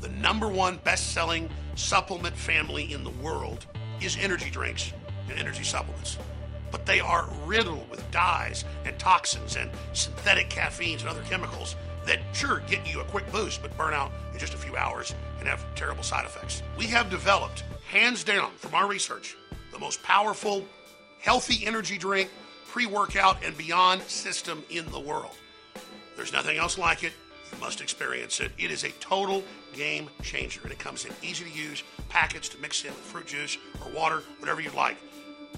the number one best selling supplement family in the world is energy drinks and energy supplements. But they are riddled with dyes and toxins and synthetic caffeines and other chemicals that sure get you a quick boost but burn out in just a few hours and have terrible side effects. We have developed, hands down from our research, the most powerful, healthy energy drink, pre workout, and beyond system in the world. There's nothing else like it. You must experience it. It is a total game changer, and it comes in easy to use packets to mix in with fruit juice or water, whatever you like.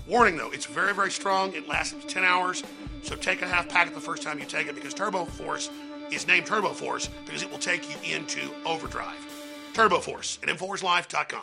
Warning though, it's very, very strong. It lasts up to 10 hours, so take a half packet the first time you take it because Turbo Force is named Turbo Force because it will take you into overdrive. Turbo Force at InfoWarsLife.com.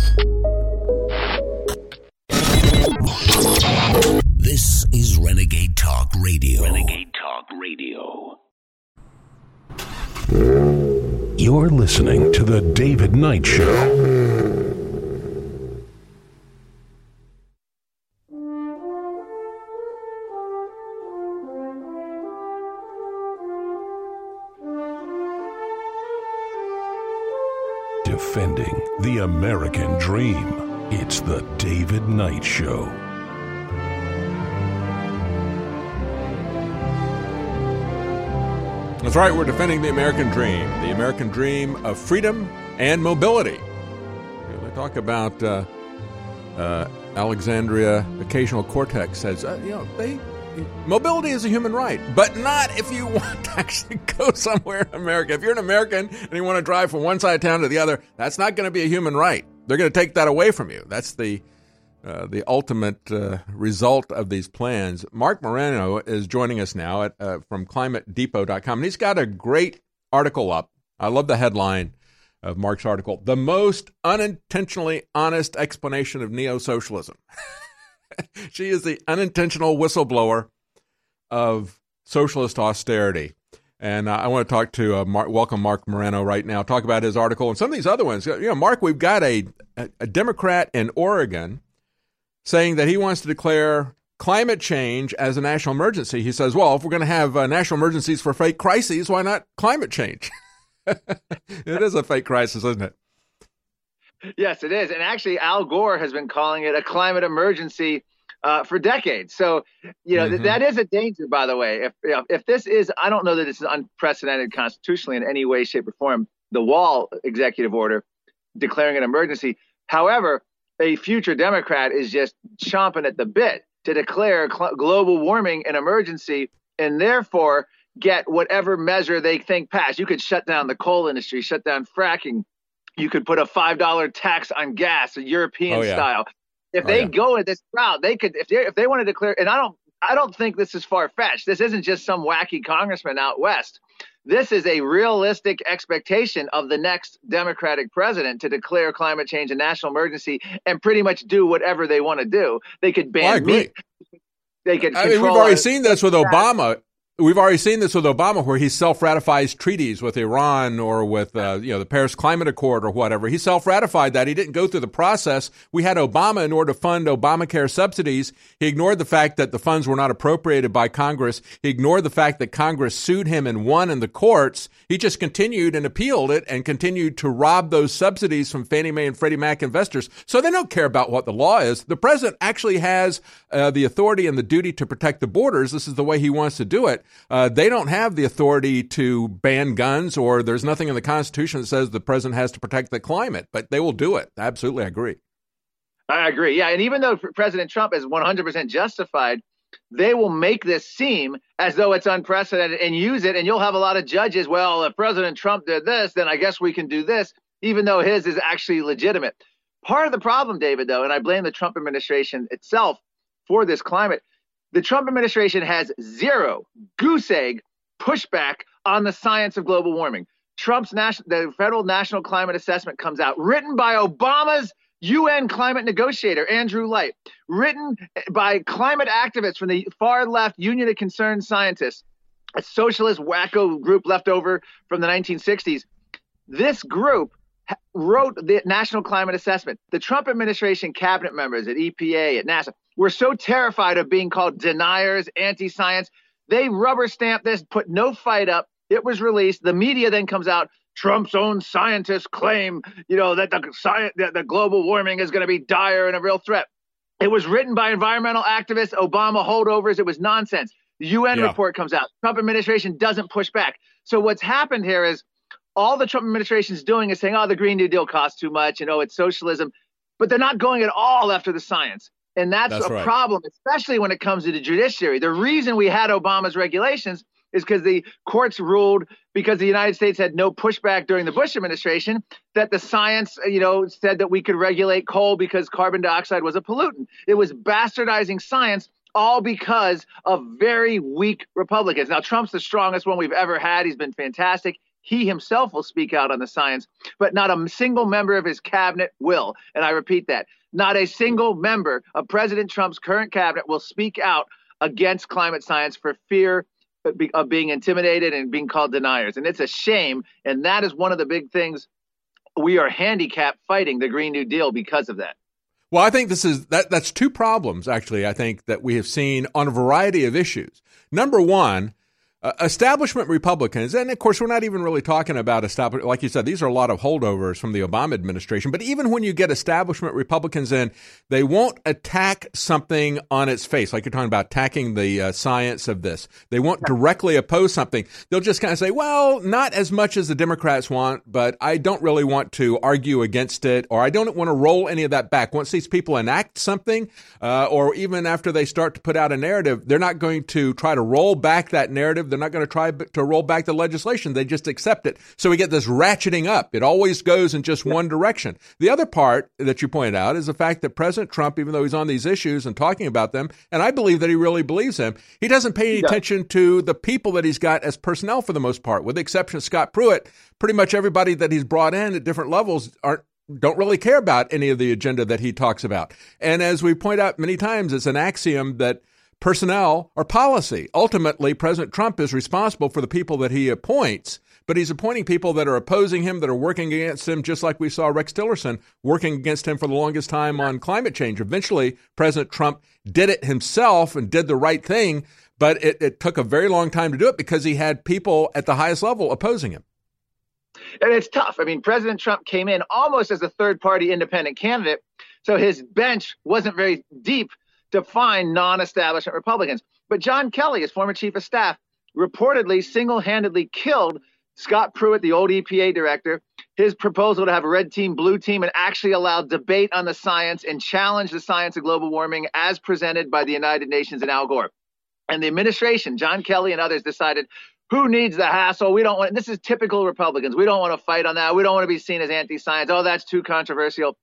This is Renegade Talk Radio. Renegade Talk Radio. You're listening to The David Knight Show. Defending the American dream. It's The David Knight Show. That's right, we're defending the American dream, the American dream of freedom and mobility. They talk about uh, uh, Alexandria Occasional Cortex says, uh, you know, they mobility is a human right, but not if you want to actually go somewhere in America. If you're an American and you want to drive from one side of town to the other, that's not going to be a human right. They're going to take that away from you. That's the uh, the ultimate uh, result of these plans. Marc Morano is joining us now at, uh, from climatedepot.com. And he's got a great article up. I love the headline of Mark's article, The Most Unintentionally Honest Explanation of Neo Socialism. she is the unintentional whistleblower of socialist austerity. And uh, I want to talk to uh, Mark, welcome Marc Morano right now, talk about his article and some of these other ones. You know, Mark, we've got a, a Democrat in Oregon saying that he wants to declare climate change as a national emergency. He says, well, if we're going to have uh, national emergencies for fake crises, why not climate change? it is a fake crisis, isn't it? Yes, it is. And actually, Al Gore has been calling it a climate emergency uh, for decades. So, you know, mm-hmm. th- that is a danger, by the way. If, you know, if this is, I don't know that this is unprecedented constitutionally in any way, shape, or form, the wall executive order declaring an emergency. However, a future Democrat is just chomping at the bit to declare cl- global warming an emergency and therefore get whatever measure they think passed. You could shut down the coal industry, shut down fracking. You could put a $5 tax on gas, a European oh, yeah. style. If oh, they yeah. go in this route, they could if they if they want to declare and I don't I don't think this is far fetched. This isn't just some wacky congressman out west. This is a realistic expectation of the next Democratic president to declare climate change a national emergency and pretty much do whatever they want to do. They could ban well, meat. They could. I mean, we've already seen this with Obama. We've already seen this with Obama, where he self-ratifies treaties with Iran or with uh, you know the Paris Climate Accord or whatever. He self-ratified that. He didn't go through the process. We had Obama in order to fund Obamacare subsidies. He ignored the fact that the funds were not appropriated by Congress. He ignored the fact that Congress sued him and won in the courts. He just continued and appealed it and continued to rob those subsidies from Fannie Mae and Freddie Mac investors. So they don't care about what the law is. The president actually has uh, the authority and the duty to protect the borders. This is the way he wants to do it. Uh, they don't have the authority to ban guns, or there's nothing in the Constitution that says the president has to protect the climate, but they will do it. Absolutely, I agree. I agree. Yeah. And even though President Trump is 100% justified, they will make this seem as though it's unprecedented and use it. And you'll have a lot of judges. Well, if President Trump did this, then I guess we can do this, even though his is actually legitimate. Part of the problem, David, though, and I blame the Trump administration itself for this climate, the Trump administration has zero goose egg pushback on the science of global warming. Trump's national, the federal national climate assessment comes out, written by Obama's UN climate negotiator, Andrew Light, written by climate activists from the far left Union of Concerned Scientists, a socialist wacko group left over from the 1960s. This group wrote the National Climate Assessment. The Trump administration cabinet members at EPA, at NASA, were so terrified of being called deniers, anti science. They rubber stamped this, put no fight up. It was released. The media then comes out. Trump's own scientists claim, you know, that the science, that the global warming is going to be dire and a real threat. It was written by environmental activists, Obama holdovers. It was nonsense. The UN yeah. report comes out. Trump administration doesn't push back. So what's happened here is all the Trump administration is doing is saying, oh, the Green New Deal costs too much and oh, it's socialism. But they're not going at all after the science. And that's, that's a right. problem, especially when it comes to the judiciary. The reason we had Obama's regulations is because the courts ruled because the United States had no pushback during the Bush administration that the science, you know, said that we could regulate coal because carbon dioxide was a pollutant. It was bastardizing science all because of very weak Republicans. Now Trump's the strongest one we've ever had. He's been fantastic. He himself will speak out on the science, but not a single member of his cabinet will. And I repeat that not a single member of President Trump's current cabinet will speak out against climate science for fear of being intimidated and being called deniers. And it's a shame. And that is one of the big things we are handicapped fighting the Green New Deal because of that. Well, I think this is that that's two problems actually I think that we have seen on a variety of issues. Number 1, uh, establishment Republicans, and of course, we're not even really talking about establishment. Like you said, these are a lot of holdovers from the Obama administration. But even when you get establishment Republicans in, they won't attack something on its face, like you're talking about attacking the uh, science of this. They won't directly oppose something. They'll just kind of say, well, not as much as the Democrats want, but I don't really want to argue against it, or I don't want to roll any of that back. Once these people enact something, uh, or even after they start to put out a narrative, they're not going to try to roll back that narrative they're not going to try to roll back the legislation. They just accept it. So we get this ratcheting up. It always goes in just one direction. The other part that you pointed out is the fact that President Trump, even though he's on these issues and talking about them, and I believe that he really believes them, he doesn't pay any attention to the people that he's got as personnel for the most part, with the exception of Scott Pruitt. Pretty much everybody that he's brought in at different levels aren't don't really care about any of the agenda that he talks about. And as we point out many times, it's an axiom that personnel or policy. Ultimately, President Trump is responsible for the people that he appoints, but he's appointing people that are opposing him, that are working against him, just like we saw Rex Tillerson working against him for the longest time on climate change. Eventually, President Trump did it himself and did the right thing, but it, it took a very long time to do it because he had people at the highest level opposing him. And it's tough. I mean, President Trump came in almost as a third party independent candidate. So his bench wasn't very deep to find non establishment Republicans. But John Kelly, his former chief of staff, reportedly single handedly killed Scott Pruitt, the old EPA director, his proposal to have a red team, blue team, and actually allow debate on the science and challenge the science of global warming as presented by the United Nations and Al Gore. And the administration, John Kelly and others, decided who needs the hassle? We don't want. This is typical Republicans. We don't want to fight on that. We don't want to be seen as anti-science. Oh, that's too controversial.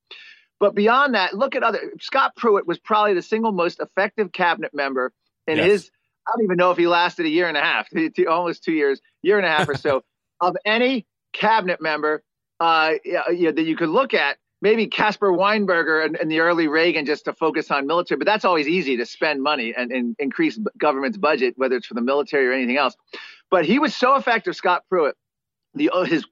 But beyond that, look at other. Scott Pruitt was probably the single most effective cabinet member in yes. his. I don't even know if he lasted a year and a half, almost two years, year and a half or so, of any cabinet member uh, you know, that you could look at. Maybe Caspar Weinberger and, and, the early Reagan just to focus on military, but that's always easy to spend money and, and increase government's budget, whether it's for the military or anything else. But he was so effective, Scott Pruitt. The, uh, his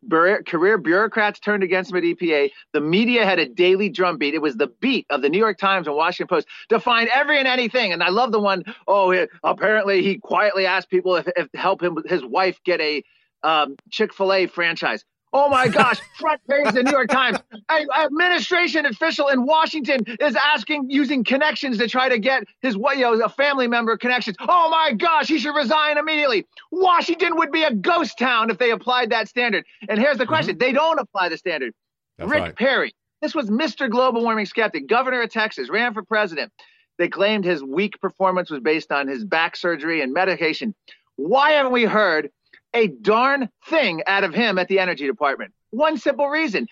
career bureaucrats turned against him at EPA. The media had a daily drumbeat. It was the beat of the New York Times and Washington Post to find every and anything. And I love the one. Oh, it, apparently he quietly asked people if, if help him his wife get a um, Chick Fil A franchise. Oh my gosh, front page of the New York Times. An administration official in Washington is asking, using connections to try to get his, you know, a family member connections. Oh my gosh, he should resign immediately. Washington would be a ghost town if they applied that standard. And here's the question mm-hmm. they don't apply the standard. That's Rick right. Perry, this was Mr. Global Warming Skeptic, governor of Texas, ran for president. They claimed his weak performance was based on his back surgery and medication. Why haven't we heard a darn thing out of him at the Energy Department. One simple reason.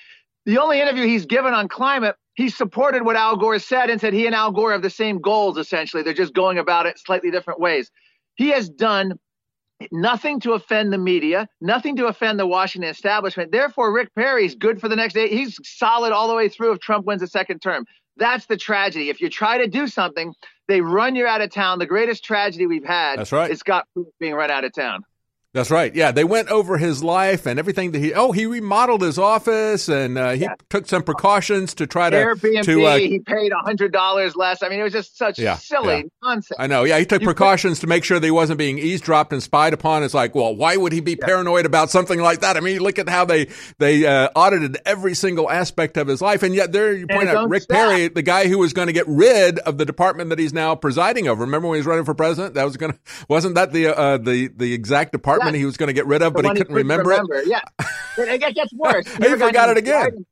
The only interview he's given on climate, he supported what Al Gore said and said he and Al Gore have the same goals, essentially. They're just going about it slightly different ways. He has done nothing to offend the media, nothing to offend the Washington establishment. Therefore, Rick Perry's good for the next day. He's solid all the way through if Trump wins a second term. That's the tragedy. If you try to do something, they run you out of town. The greatest tragedy we've had That's right. is Scott being run out of town. That's right. Yeah, they went over his life and everything that he. Oh, he remodeled his office and uh, he yeah. took some precautions to try to. Airbnb. To, uh, he paid hundred dollars less. I mean, it was just such yeah, silly yeah. nonsense. I know. Yeah, he took you precautions to make sure that he wasn't being eavesdropped and spied upon. It's like, well, why would he be paranoid about something like that? I mean, look at how they they uh, audited every single aspect of his life, and yet there you point out Rick stop. Perry, the guy who was going to get rid of the department that he's now presiding over. Remember when he was running for president? That was going to wasn't that the uh, the the exact department he was going to get rid of, but he couldn't remember, remember, it. Yeah, it gets worse. he forgot it again.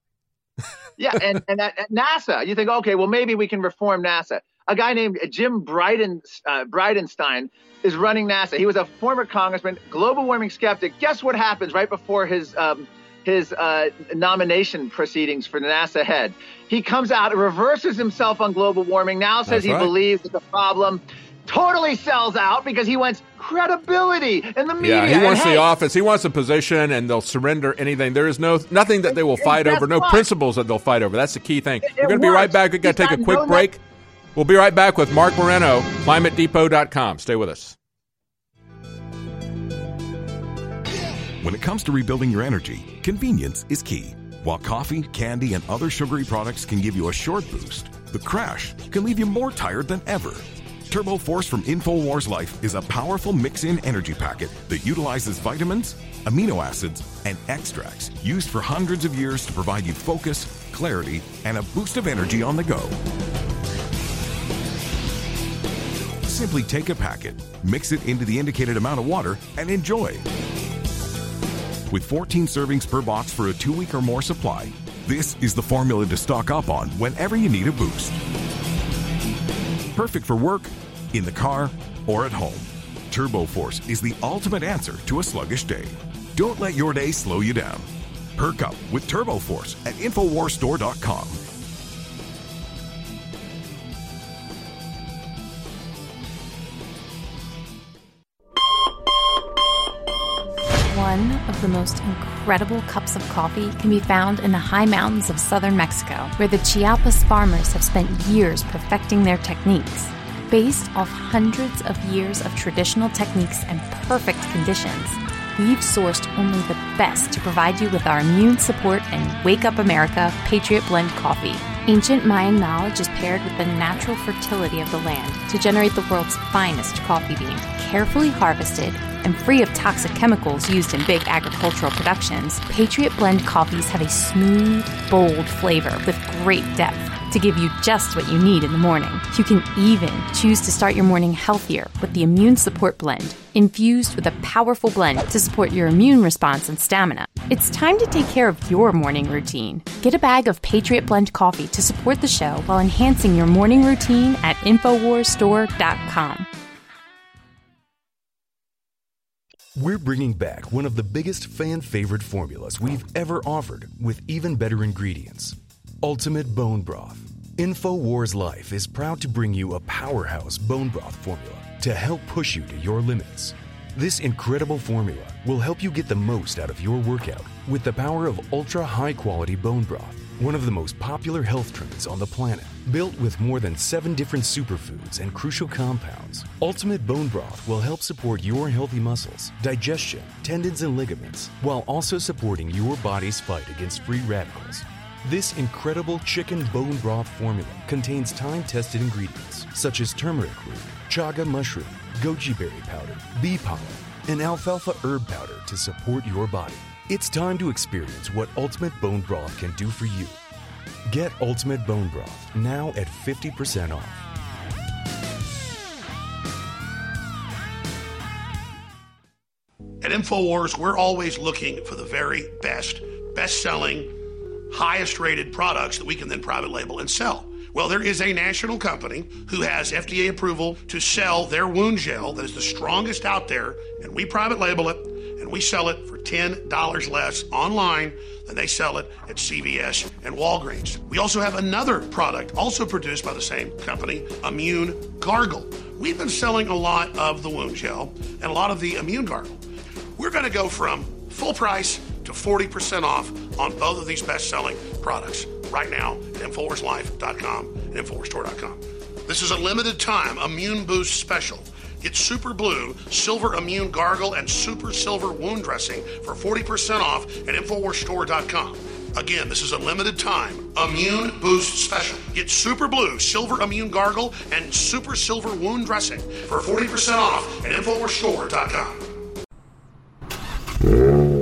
yeah, and and at, at, NASA, you think, okay, well maybe we can reform NASA. A guy named Jim Bryden, uh, Bridenstine is running NASA. He was a former congressman, global warming skeptic. Guess what happens right before his um, his uh, nomination proceedings for the NASA head? He comes out, reverses himself on global warming. Now says That's he right. believes that the problem totally sells out because he wants credibility in the media. Yeah, he wants hey, the office. He wants a position, and they'll surrender anything. There is no nothing that they will fight over, no what? principles that they'll fight over. That's the key thing. It, We're going to be right back. We're going to take a quick break. We'll be right back with Marc Morano, ClimateDepot.com. Stay with us. When it comes to rebuilding your energy, convenience is key. While coffee, candy, and other sugary products can give you a short boost, the crash can leave you more tired than ever. Turbo Force from InfoWars Life is a powerful mix in energy packet that utilizes vitamins, amino acids, and extracts used for hundreds of years to provide you focus, clarity, and a boost of energy on the go. Simply take a packet, mix it into the indicated amount of water, and enjoy. With 14 servings per box for a two week or more supply, this is the formula to stock up on whenever you need a boost. Perfect for work, in the car, or at home. TurboForce is the ultimate answer to a sluggish day. Don't let your day slow you down. Perk up with TurboForce at InfoWarsStore.com. One of the most incredible cups of coffee can be found in the high mountains of southern Mexico, where the Chiapas farmers have spent years perfecting their techniques. Based off hundreds of years of traditional techniques and perfect conditions, we've sourced only the best to provide you with our immune support and Wake Up America Patriot Blend coffee. Ancient Mayan knowledge is paired with the natural fertility of the land to generate the world's finest coffee bean, carefully harvested and free of toxic chemicals used in big agricultural productions. Patriot Blend coffees have a smooth, bold flavor with great depth to give you just what you need in the morning. You can even choose to start your morning healthier with the Immune Support Blend, infused with a powerful blend to support your immune response and stamina. It's time to take care of your morning routine. Get a bag of Patriot Blend coffee to support the show while enhancing your morning routine at InfoWarsStore.com. We're bringing back one of the biggest fan favorite formulas we've ever offered with even better ingredients Ultimate Bone Broth. InfoWars Life is proud to bring you a powerhouse bone broth formula to help push you to your limits. This incredible formula will help you get the most out of your workout with the power of ultra high quality bone broth, one of the most popular health trends on the planet. Built with more than seven different superfoods and crucial compounds, Ultimate Bone Broth will help support your healthy muscles, digestion, tendons, and ligaments, while also supporting your body's fight against free radicals. This incredible chicken bone broth formula contains time tested ingredients such as turmeric root, chaga mushroom, goji berry powder, bee pollen, and alfalfa herb powder to support your body. It's time to experience what Ultimate Bone Broth can do for you. Get Ultimate Bone Broth now at 50% off. At InfoWars, we're always looking for the very best, best selling, highest rated products that we can then private label and sell. Well, there is a national company who has FDA approval to sell their wound gel that is the strongest out there, and we private label it and we sell it for $10 less online than they sell it at CVS and Walgreens. We also have another product, also produced by the same company, Immune Gargle. We've been selling a lot of the wound gel and a lot of the Immune Gargle. We're going to go from full price to 40% off on both of these best selling products right now at InfoWarsLife.com and InfoWarsStore.com. This is a limited time Immune Boost special. Get Super Blue, Silver Immune Gargle, and Super Silver Wound Dressing for 40% off at InfoWarsStore.com. Again, this is a limited time Immune Boost special. Get Super Blue, Silver Immune Gargle, and Super Silver Wound Dressing for 40% off at InfoWarsStore.com.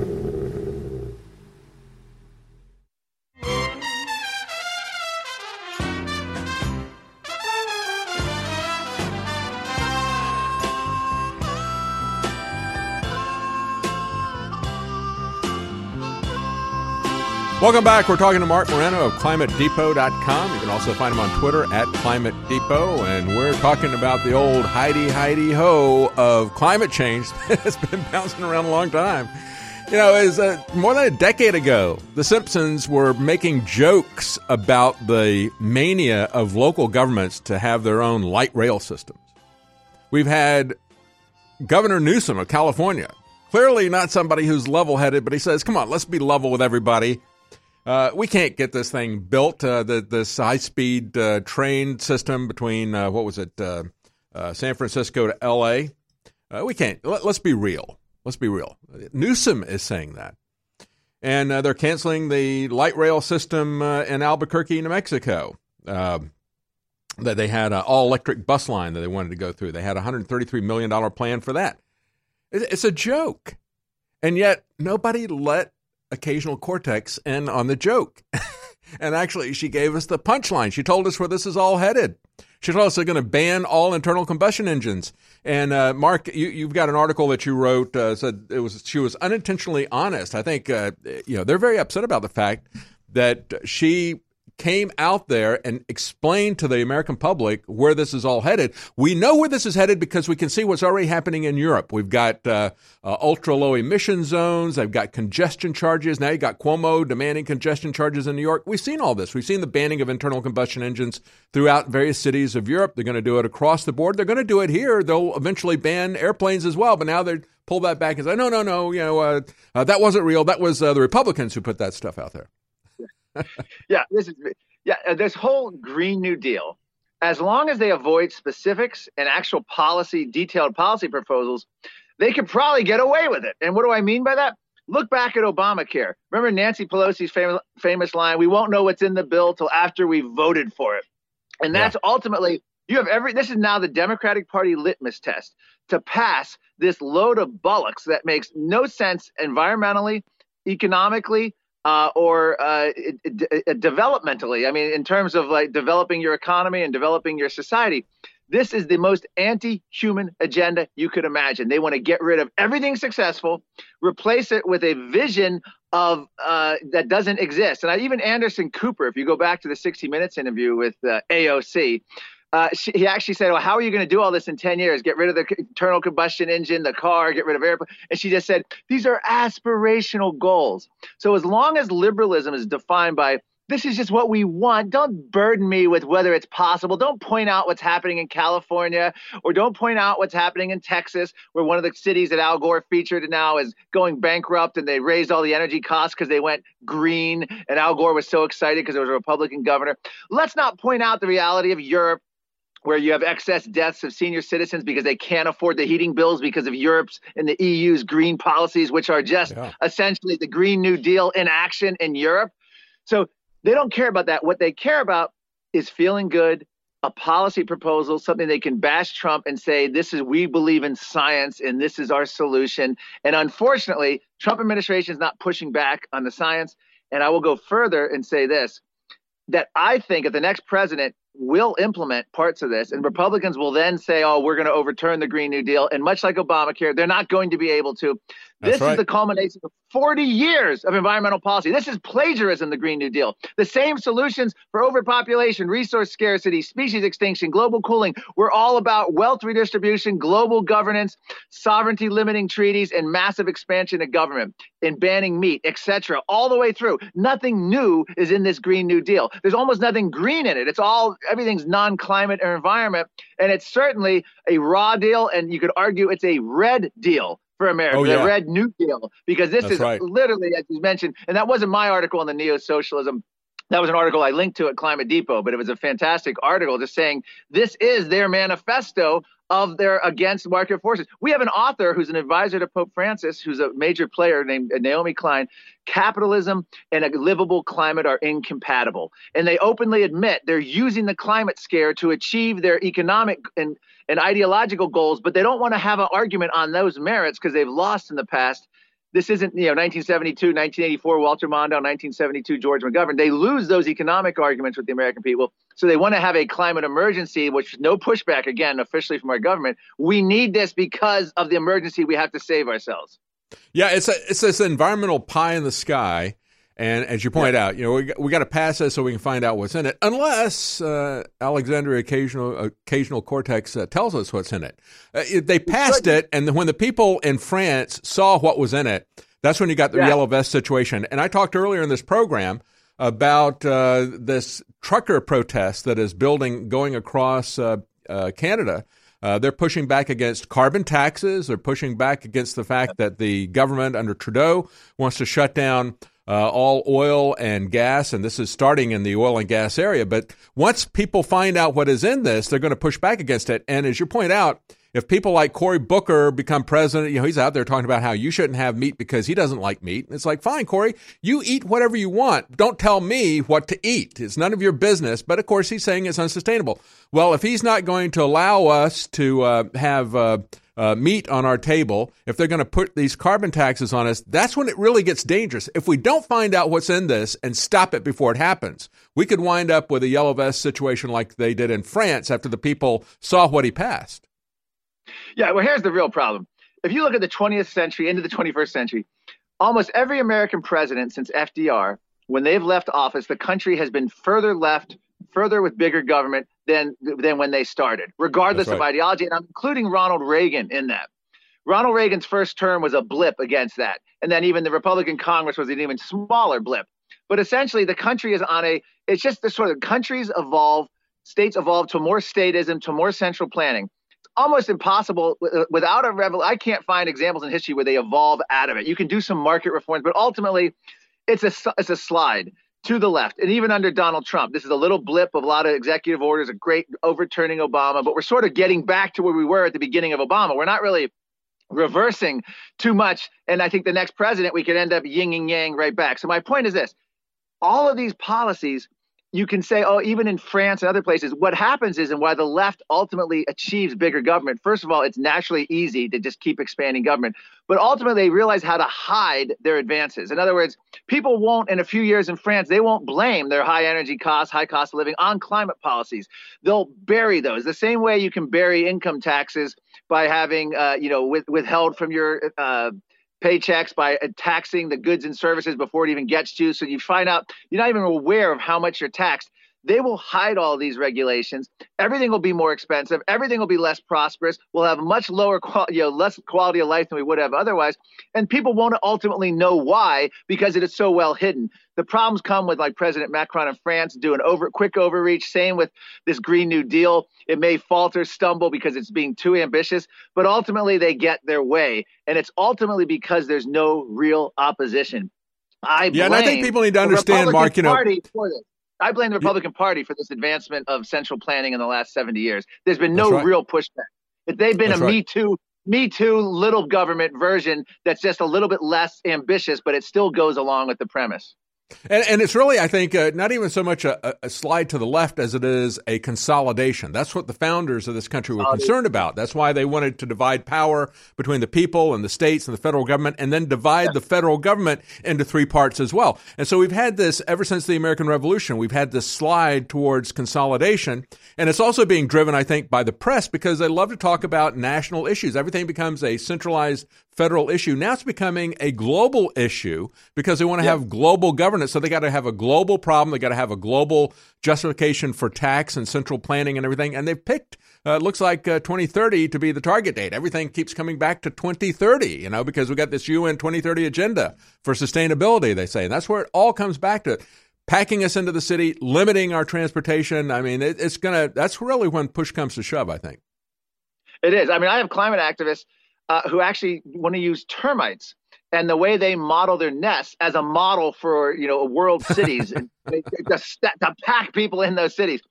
Welcome back. We're talking to Marc Morano of ClimateDepot.com. You can also find him on Twitter at Climate Depot. And we're talking about the old Heidi Heidi Ho of climate change that's been bouncing around a long time. You know, is uh, more than a decade ago, The Simpsons were making jokes about the mania of local governments to have their own light rail systems. We've had Governor Newsom of California, clearly not somebody who's level headed, but he says, come on, let's be level with everybody. Uh, we can't get this thing built. Uh, the this high speed uh, train system between uh, what was it, uh, uh, San Francisco to L.A. we can't. Let, us be real. Let's be real. Newsom is saying that, and they're canceling the light rail system in Albuquerque, New Mexico. Um, that they had an all electric bus line that they wanted to go through. They had a hundred thirty three million dollar plan for that. It's a joke, and yet nobody let occasional cortex in on the joke. and actually, she gave us the punchline. She told us where this is all headed. She's also going to ban all internal combustion engines. And uh, Mark, you, have got an article that you wrote uh, said it was she was unintentionally honest. I think uh, you know they're very upset about the fact that she came out there and explained to the American public where this is all headed. We know where this is headed because we can see what's already happening in Europe. We've got uh, uh, ultra low emission zones. They've got congestion charges. Now you've got Cuomo demanding congestion charges in New York. We've seen all this. We've seen the banning of internal combustion engines throughout various cities of Europe. They're going to do it across the board. They're going to do it here. They'll eventually ban airplanes as well. But now they're pull that back and say, no, no, no, you know, uh, uh, that wasn't real. That was uh, the Republicans who put that stuff out there. yeah, this is yeah. uh, This whole Green New Deal, as long as they avoid specifics and actual policy, detailed policy proposals, they could probably get away with it. And what do I mean by that? Look back at Obamacare. Remember Nancy Pelosi's famous, famous line, "We won't know what's in the bill till after we voted for it," and that's ultimately you have every. This is now the Democratic Party litmus test to pass this load of bullocks that makes no sense environmentally, economically, uh, or uh, it- it- developmentally. I mean, in terms of like developing your economy and developing your society. This is the most anti-human agenda you could imagine. They want to get rid of everything successful, replace it with a vision of uh, that doesn't exist. And I, even Anderson Cooper, if you go back to the 60 Minutes interview with uh, AOC, uh, she, he actually said, "Well, how are you going to do all this in 10 years? Get rid of the internal combustion engine, the car, get rid of airplane?" And she just said, "These are aspirational goals." So as long as liberalism is defined by this is just what we want. Don't burden me with whether it's possible. Don't point out what's happening in California or don't point out what's happening in Texas, where one of the cities that Al Gore featured now is going bankrupt and they raised all the energy costs because they went green. And Al Gore was so excited because there was a Republican governor. Let's not point out the reality of Europe where you have excess deaths of senior citizens because they can't afford the heating bills because of Europe's and the EU's green policies, which are just essentially the Green New Deal in action in Europe. So they don't care about that. What they care about is feeling good, a policy proposal, something they can bash Trump and say, this is, we believe in science and this is our solution. And unfortunately, Trump administration is not pushing back on the science. And I will go further and say this that I think if the next president will implement parts of this, and Republicans will then say, "Oh, we're going to overturn the Green New Deal," and much like Obamacare, they're not going to be able to. That's this right. is the culmination of 40 years of environmental policy. This is plagiarism, the Green New Deal. The same solutions for overpopulation, resource scarcity, species extinction, global cooling were all about wealth redistribution, global governance, sovereignty limiting treaties, and massive expansion of government, in banning meat, etc. All the way through. Nothing new is in this Green New Deal. There's almost nothing green in it. It's all everything's non-climate or environment, and it's certainly a raw deal, and you could argue it's a red deal for America, Oh, yeah. the Red New Deal, because this That's is right. literally, as you mentioned, and that wasn't my article on the neo-socialism. That was an article I linked to at Climate Depot, but it was a fantastic article just saying this is their manifesto of their against market forces. We have an author who's an advisor to Pope Francis, who's a major player named Naomi Klein. Capitalism and a livable climate are incompatible. And they openly admit they're using the climate scare to achieve their economic and, and ideological goals, but they don't want to have an argument on those merits because they've lost in the past. This isn't, you know, 1972, 1984, Walter Mondale, 1972, George McGovern. They lose those economic arguments with the American people. So they want to have a climate emergency, which no pushback, again, officially from our government. We need this because of the emergency. We have to save ourselves. Yeah, it's a, it's this environmental pie in the sky, and as you point out, you know we, we got to pass this so we can find out what's in it. Unless uh, Alexandria occasional occasional cortex uh, tells us what's in it. Uh, they passed it, and when the people in France saw what was in it, that's when you got the Yeah. yellow vest situation. And I talked earlier in this program about uh, this trucker protest that is building going across uh, uh, Canada. Uh, they're pushing back against carbon taxes. They're pushing back against the fact that the government under Trudeau wants to shut down uh, all oil and gas, and this is starting in the oil and gas area. But once people find out what is in this, they're going to push back against it. And as you point out, if people like Cory Booker become president, you know, he's out there talking about how you shouldn't have meat because he doesn't like meat. It's like, fine, Cory, you eat whatever you want. Don't tell me what to eat. It's none of your business. But of course, he's saying it's unsustainable. Well, if he's not going to allow us to uh, have uh, uh, meat on our table, if they're going to put these carbon taxes on us, that's when it really gets dangerous. If we don't find out what's in this and stop it before it happens, we could wind up with a yellow vest situation like they did in France after the people saw what he passed. Yeah, well, here's the real problem. If you look at the 20th century into the 21st century, almost every American president since FDR when they've left office, the country has been further left, further with bigger government than than when they started, regardless That's of ideology. And I'm including Ronald Reagan in that. Ronald Reagan's first term was a blip against that. And then even the Republican Congress was an even smaller blip. But essentially, the country is on a, it's just the sort of countries evolve, states evolve to more statism, to more central planning. It's almost impossible uh, without a revel. I can't find examples in history where they evolve out of it. You can do some market reforms, but ultimately, it's a, it's a slide to the left. And even under Donald Trump, this is a little blip of a lot of executive orders, a great overturning Obama, but we're sort of getting back to where we were at the beginning of Obama. We're not really reversing too much. And I think the next president, we could end up yin and yang right back. So my point is this all of these policies, you can say, oh, even in France and other places, what happens is, and why the left ultimately achieves bigger government, first of all, it's naturally easy to just keep expanding government. But ultimately, they realize how to hide their advances. In other words, people won't, in a few years in France, they won't blame their high energy costs, high cost of living on climate policies. They'll bury those the same way you can bury income taxes by having, uh, you know, with, withheld from your uh, paychecks by uh, taxing the goods and services before it even gets to you. So you find out you're not even aware of how much you're taxed. They will hide all these regulations. Everything will be more expensive. Everything will be less prosperous. We'll have much lower, qual- you know, less quality of life than we would have otherwise. And people won't ultimately know why because it is so well hidden. The problems come with like President Macron in France doing over quick overreach. Same with this Green New Deal. It may falter, stumble because it's being too ambitious, but ultimately they get their way, and it's ultimately because there's no real opposition. I Yeah, and I think people need to the understand, Mark, you know- Party for this. I blame the Republican Party for this advancement of central planning in the last 70 years. There's been no right. real pushback. If they've been That's a right. Me Too, Me Too little government version that's just a little bit less ambitious, but it still goes along with the premise. And, and it's really, I think, uh, not even so much a, a slide to the left as it is a consolidation. That's what the founders of this country were concerned about. That's why they wanted to divide power between the people and the states and the federal government, and then divide the federal government into three parts as well. And so we've had this ever since the American Revolution. We've had this slide towards consolidation, and it's also being driven, I think, by the press because they love to talk about national issues. Everything becomes a centralized federal issue. Now it's becoming a global issue because they want to have global governance. So they got to have a global problem. They got to have a global justification for tax and central planning and everything. And they've picked, uh, it looks like uh, 2030 to be the target date. Everything keeps coming back to 2030, you know, because we got this UN 2030 agenda for sustainability, they say. And that's where it all comes back to. Packing us into the city, limiting our transportation. I mean, it, it's going to, that's really when push comes to shove, I think. It is. I mean, I have climate activists uh, who actually want to use termites and the way they model their nests as a model for you know world cities and they- to, to pack people in those cities.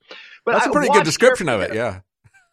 But That's a pretty good description of it, yeah.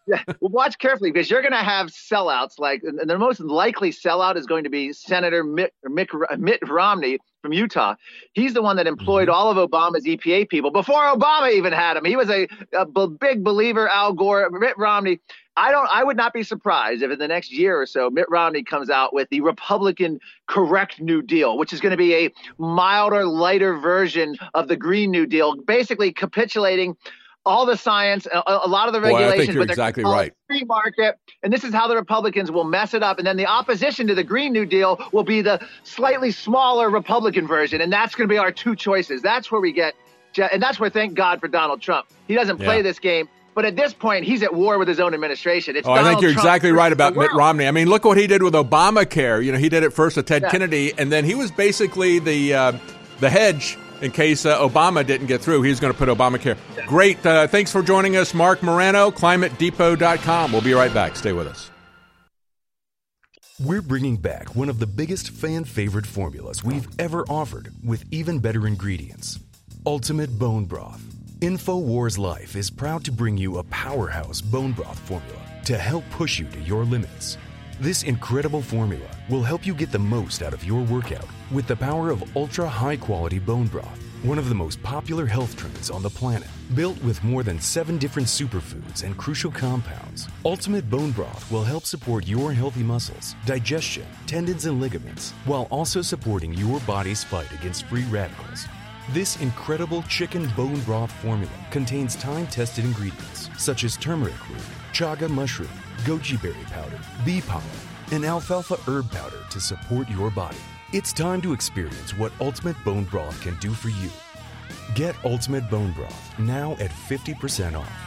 Yeah, well, watch carefully because you're going to have sellouts. Like, and the most likely sellout is going to be Senator Mitt, Mitt, Mitt Romney from Utah. He's the one that employed all of Obama's EPA people before Obama even had him. He was a, a big believer. Al Gore, Mitt Romney. I don't. I would not be surprised if in the next year or so, Mitt Romney comes out with the Republican correct New Deal, which is going to be a milder, lighter version of the Green New Deal, basically capitulating all the science, a, a lot of the Boy, I think regulations. you're but they're exactly gonna call it right. Free market, and this is how the Republicans will mess it up. And then the opposition to the Green New Deal will be the slightly smaller Republican version, and that's going to be our two choices. That's where we get, and that's where thank God for Donald Trump. He doesn't play Yeah. this game. But at this point, he's at war with his own administration. It's Oh, I think you're Trump exactly right about Mitt. Romney. I mean, look what he did with Obamacare. You know, he did it first with Ted Yeah. Kennedy, and then he was basically the uh, the hedge in case uh, Obama didn't get through. He's going to put Obamacare. Great. Uh, thanks for joining us, Marc Morano, ClimateDepot.com. We'll be right back. Stay with us. We're bringing back one of the biggest fan favorite formulas we've ever offered with even better ingredients Ultimate Bone Broth. InfoWars Life is proud to bring you a powerhouse bone broth formula to help push you to your limits. This incredible formula will help you get the most out of your workout with the power of ultra high quality bone broth, one of the most popular health trends on the planet. Built with more than seven different superfoods and crucial compounds, Ultimate Bone Broth will help support your healthy muscles, digestion, tendons, and ligaments, while also supporting your body's fight against free radicals. This incredible chicken bone broth formula contains time tested ingredients such as turmeric root, chaga mushroom, goji berry powder, bee pollen, and alfalfa herb powder to support your body. It's time to experience what Ultimate Bone Broth can do for you. Get Ultimate Bone Broth now at 50% off.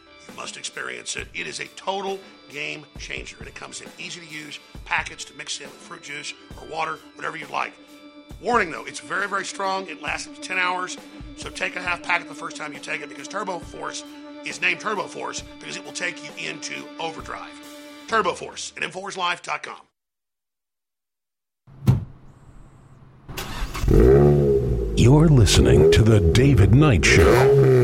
You must experience it. It is a total game changer, and it comes in easy to use packets to mix in with fruit juice or water, whatever you'd like. Warning though, it's very, very strong. It lasts up to 10 hours, so take a half packet the first time you take it because Turbo Force is named Turbo Force because it will take you into overdrive. Turbo Force at InfoWarsLife.com. You're listening to The David Knight Show.